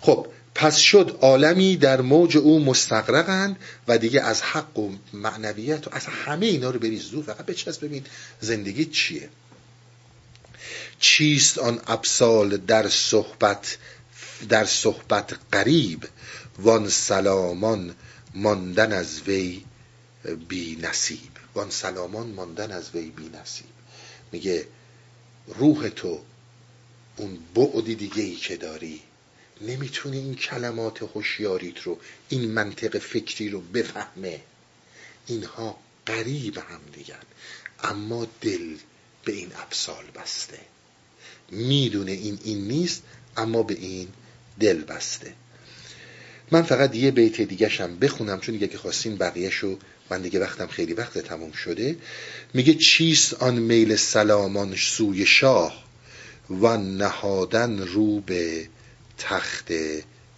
خب پس شد عالمی در موج او مستقرقند و دیگه از حق و معنویت و از همه اینا رو بریز دور فقط بچسب ببین زندگی چیه؟ چیست آن ابسال در صحبت در صحبت قریب؟ وان سلامان ماندن از وی بی نصیب. وان سلامان ماندن از وی بی نصیب. میگه روح تو اون بعدی دیگه ای که داری نمی‌تونه این کلمات هوشیاریت رو این منطق فکری رو بفهمه. اینها قریب هم دیگن اما دل به این ابسال بسته. می‌دونه این این نیست اما به این دل بسته. من فقط یه بیت دیگه شم بخونم چون دیگه که خواستین بقیهشو من دیگه وقتم خیلی وقت تموم شده. میگه چیست آن میل سلامان سوی شاه و نهادن رو به تخت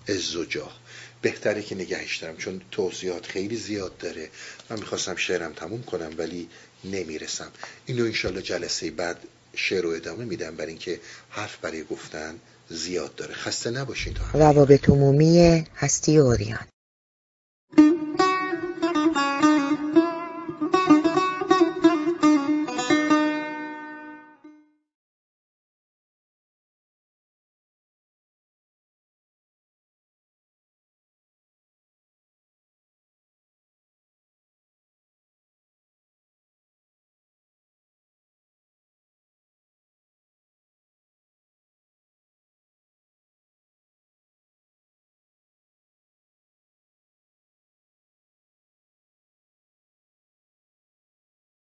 ازوجاه بهتره که نگهش دارم چون توضیحات خیلی زیاد داره. من می‌خواستم شعرم تموم کنم ولی نمی‌رسم. اینو انشالله جلسه بعد شعر رو ادامه میدم برای اینکه حرف برای گفتن زیاد داره. خسته نباشین تا روابط عمومی هستی اوریان.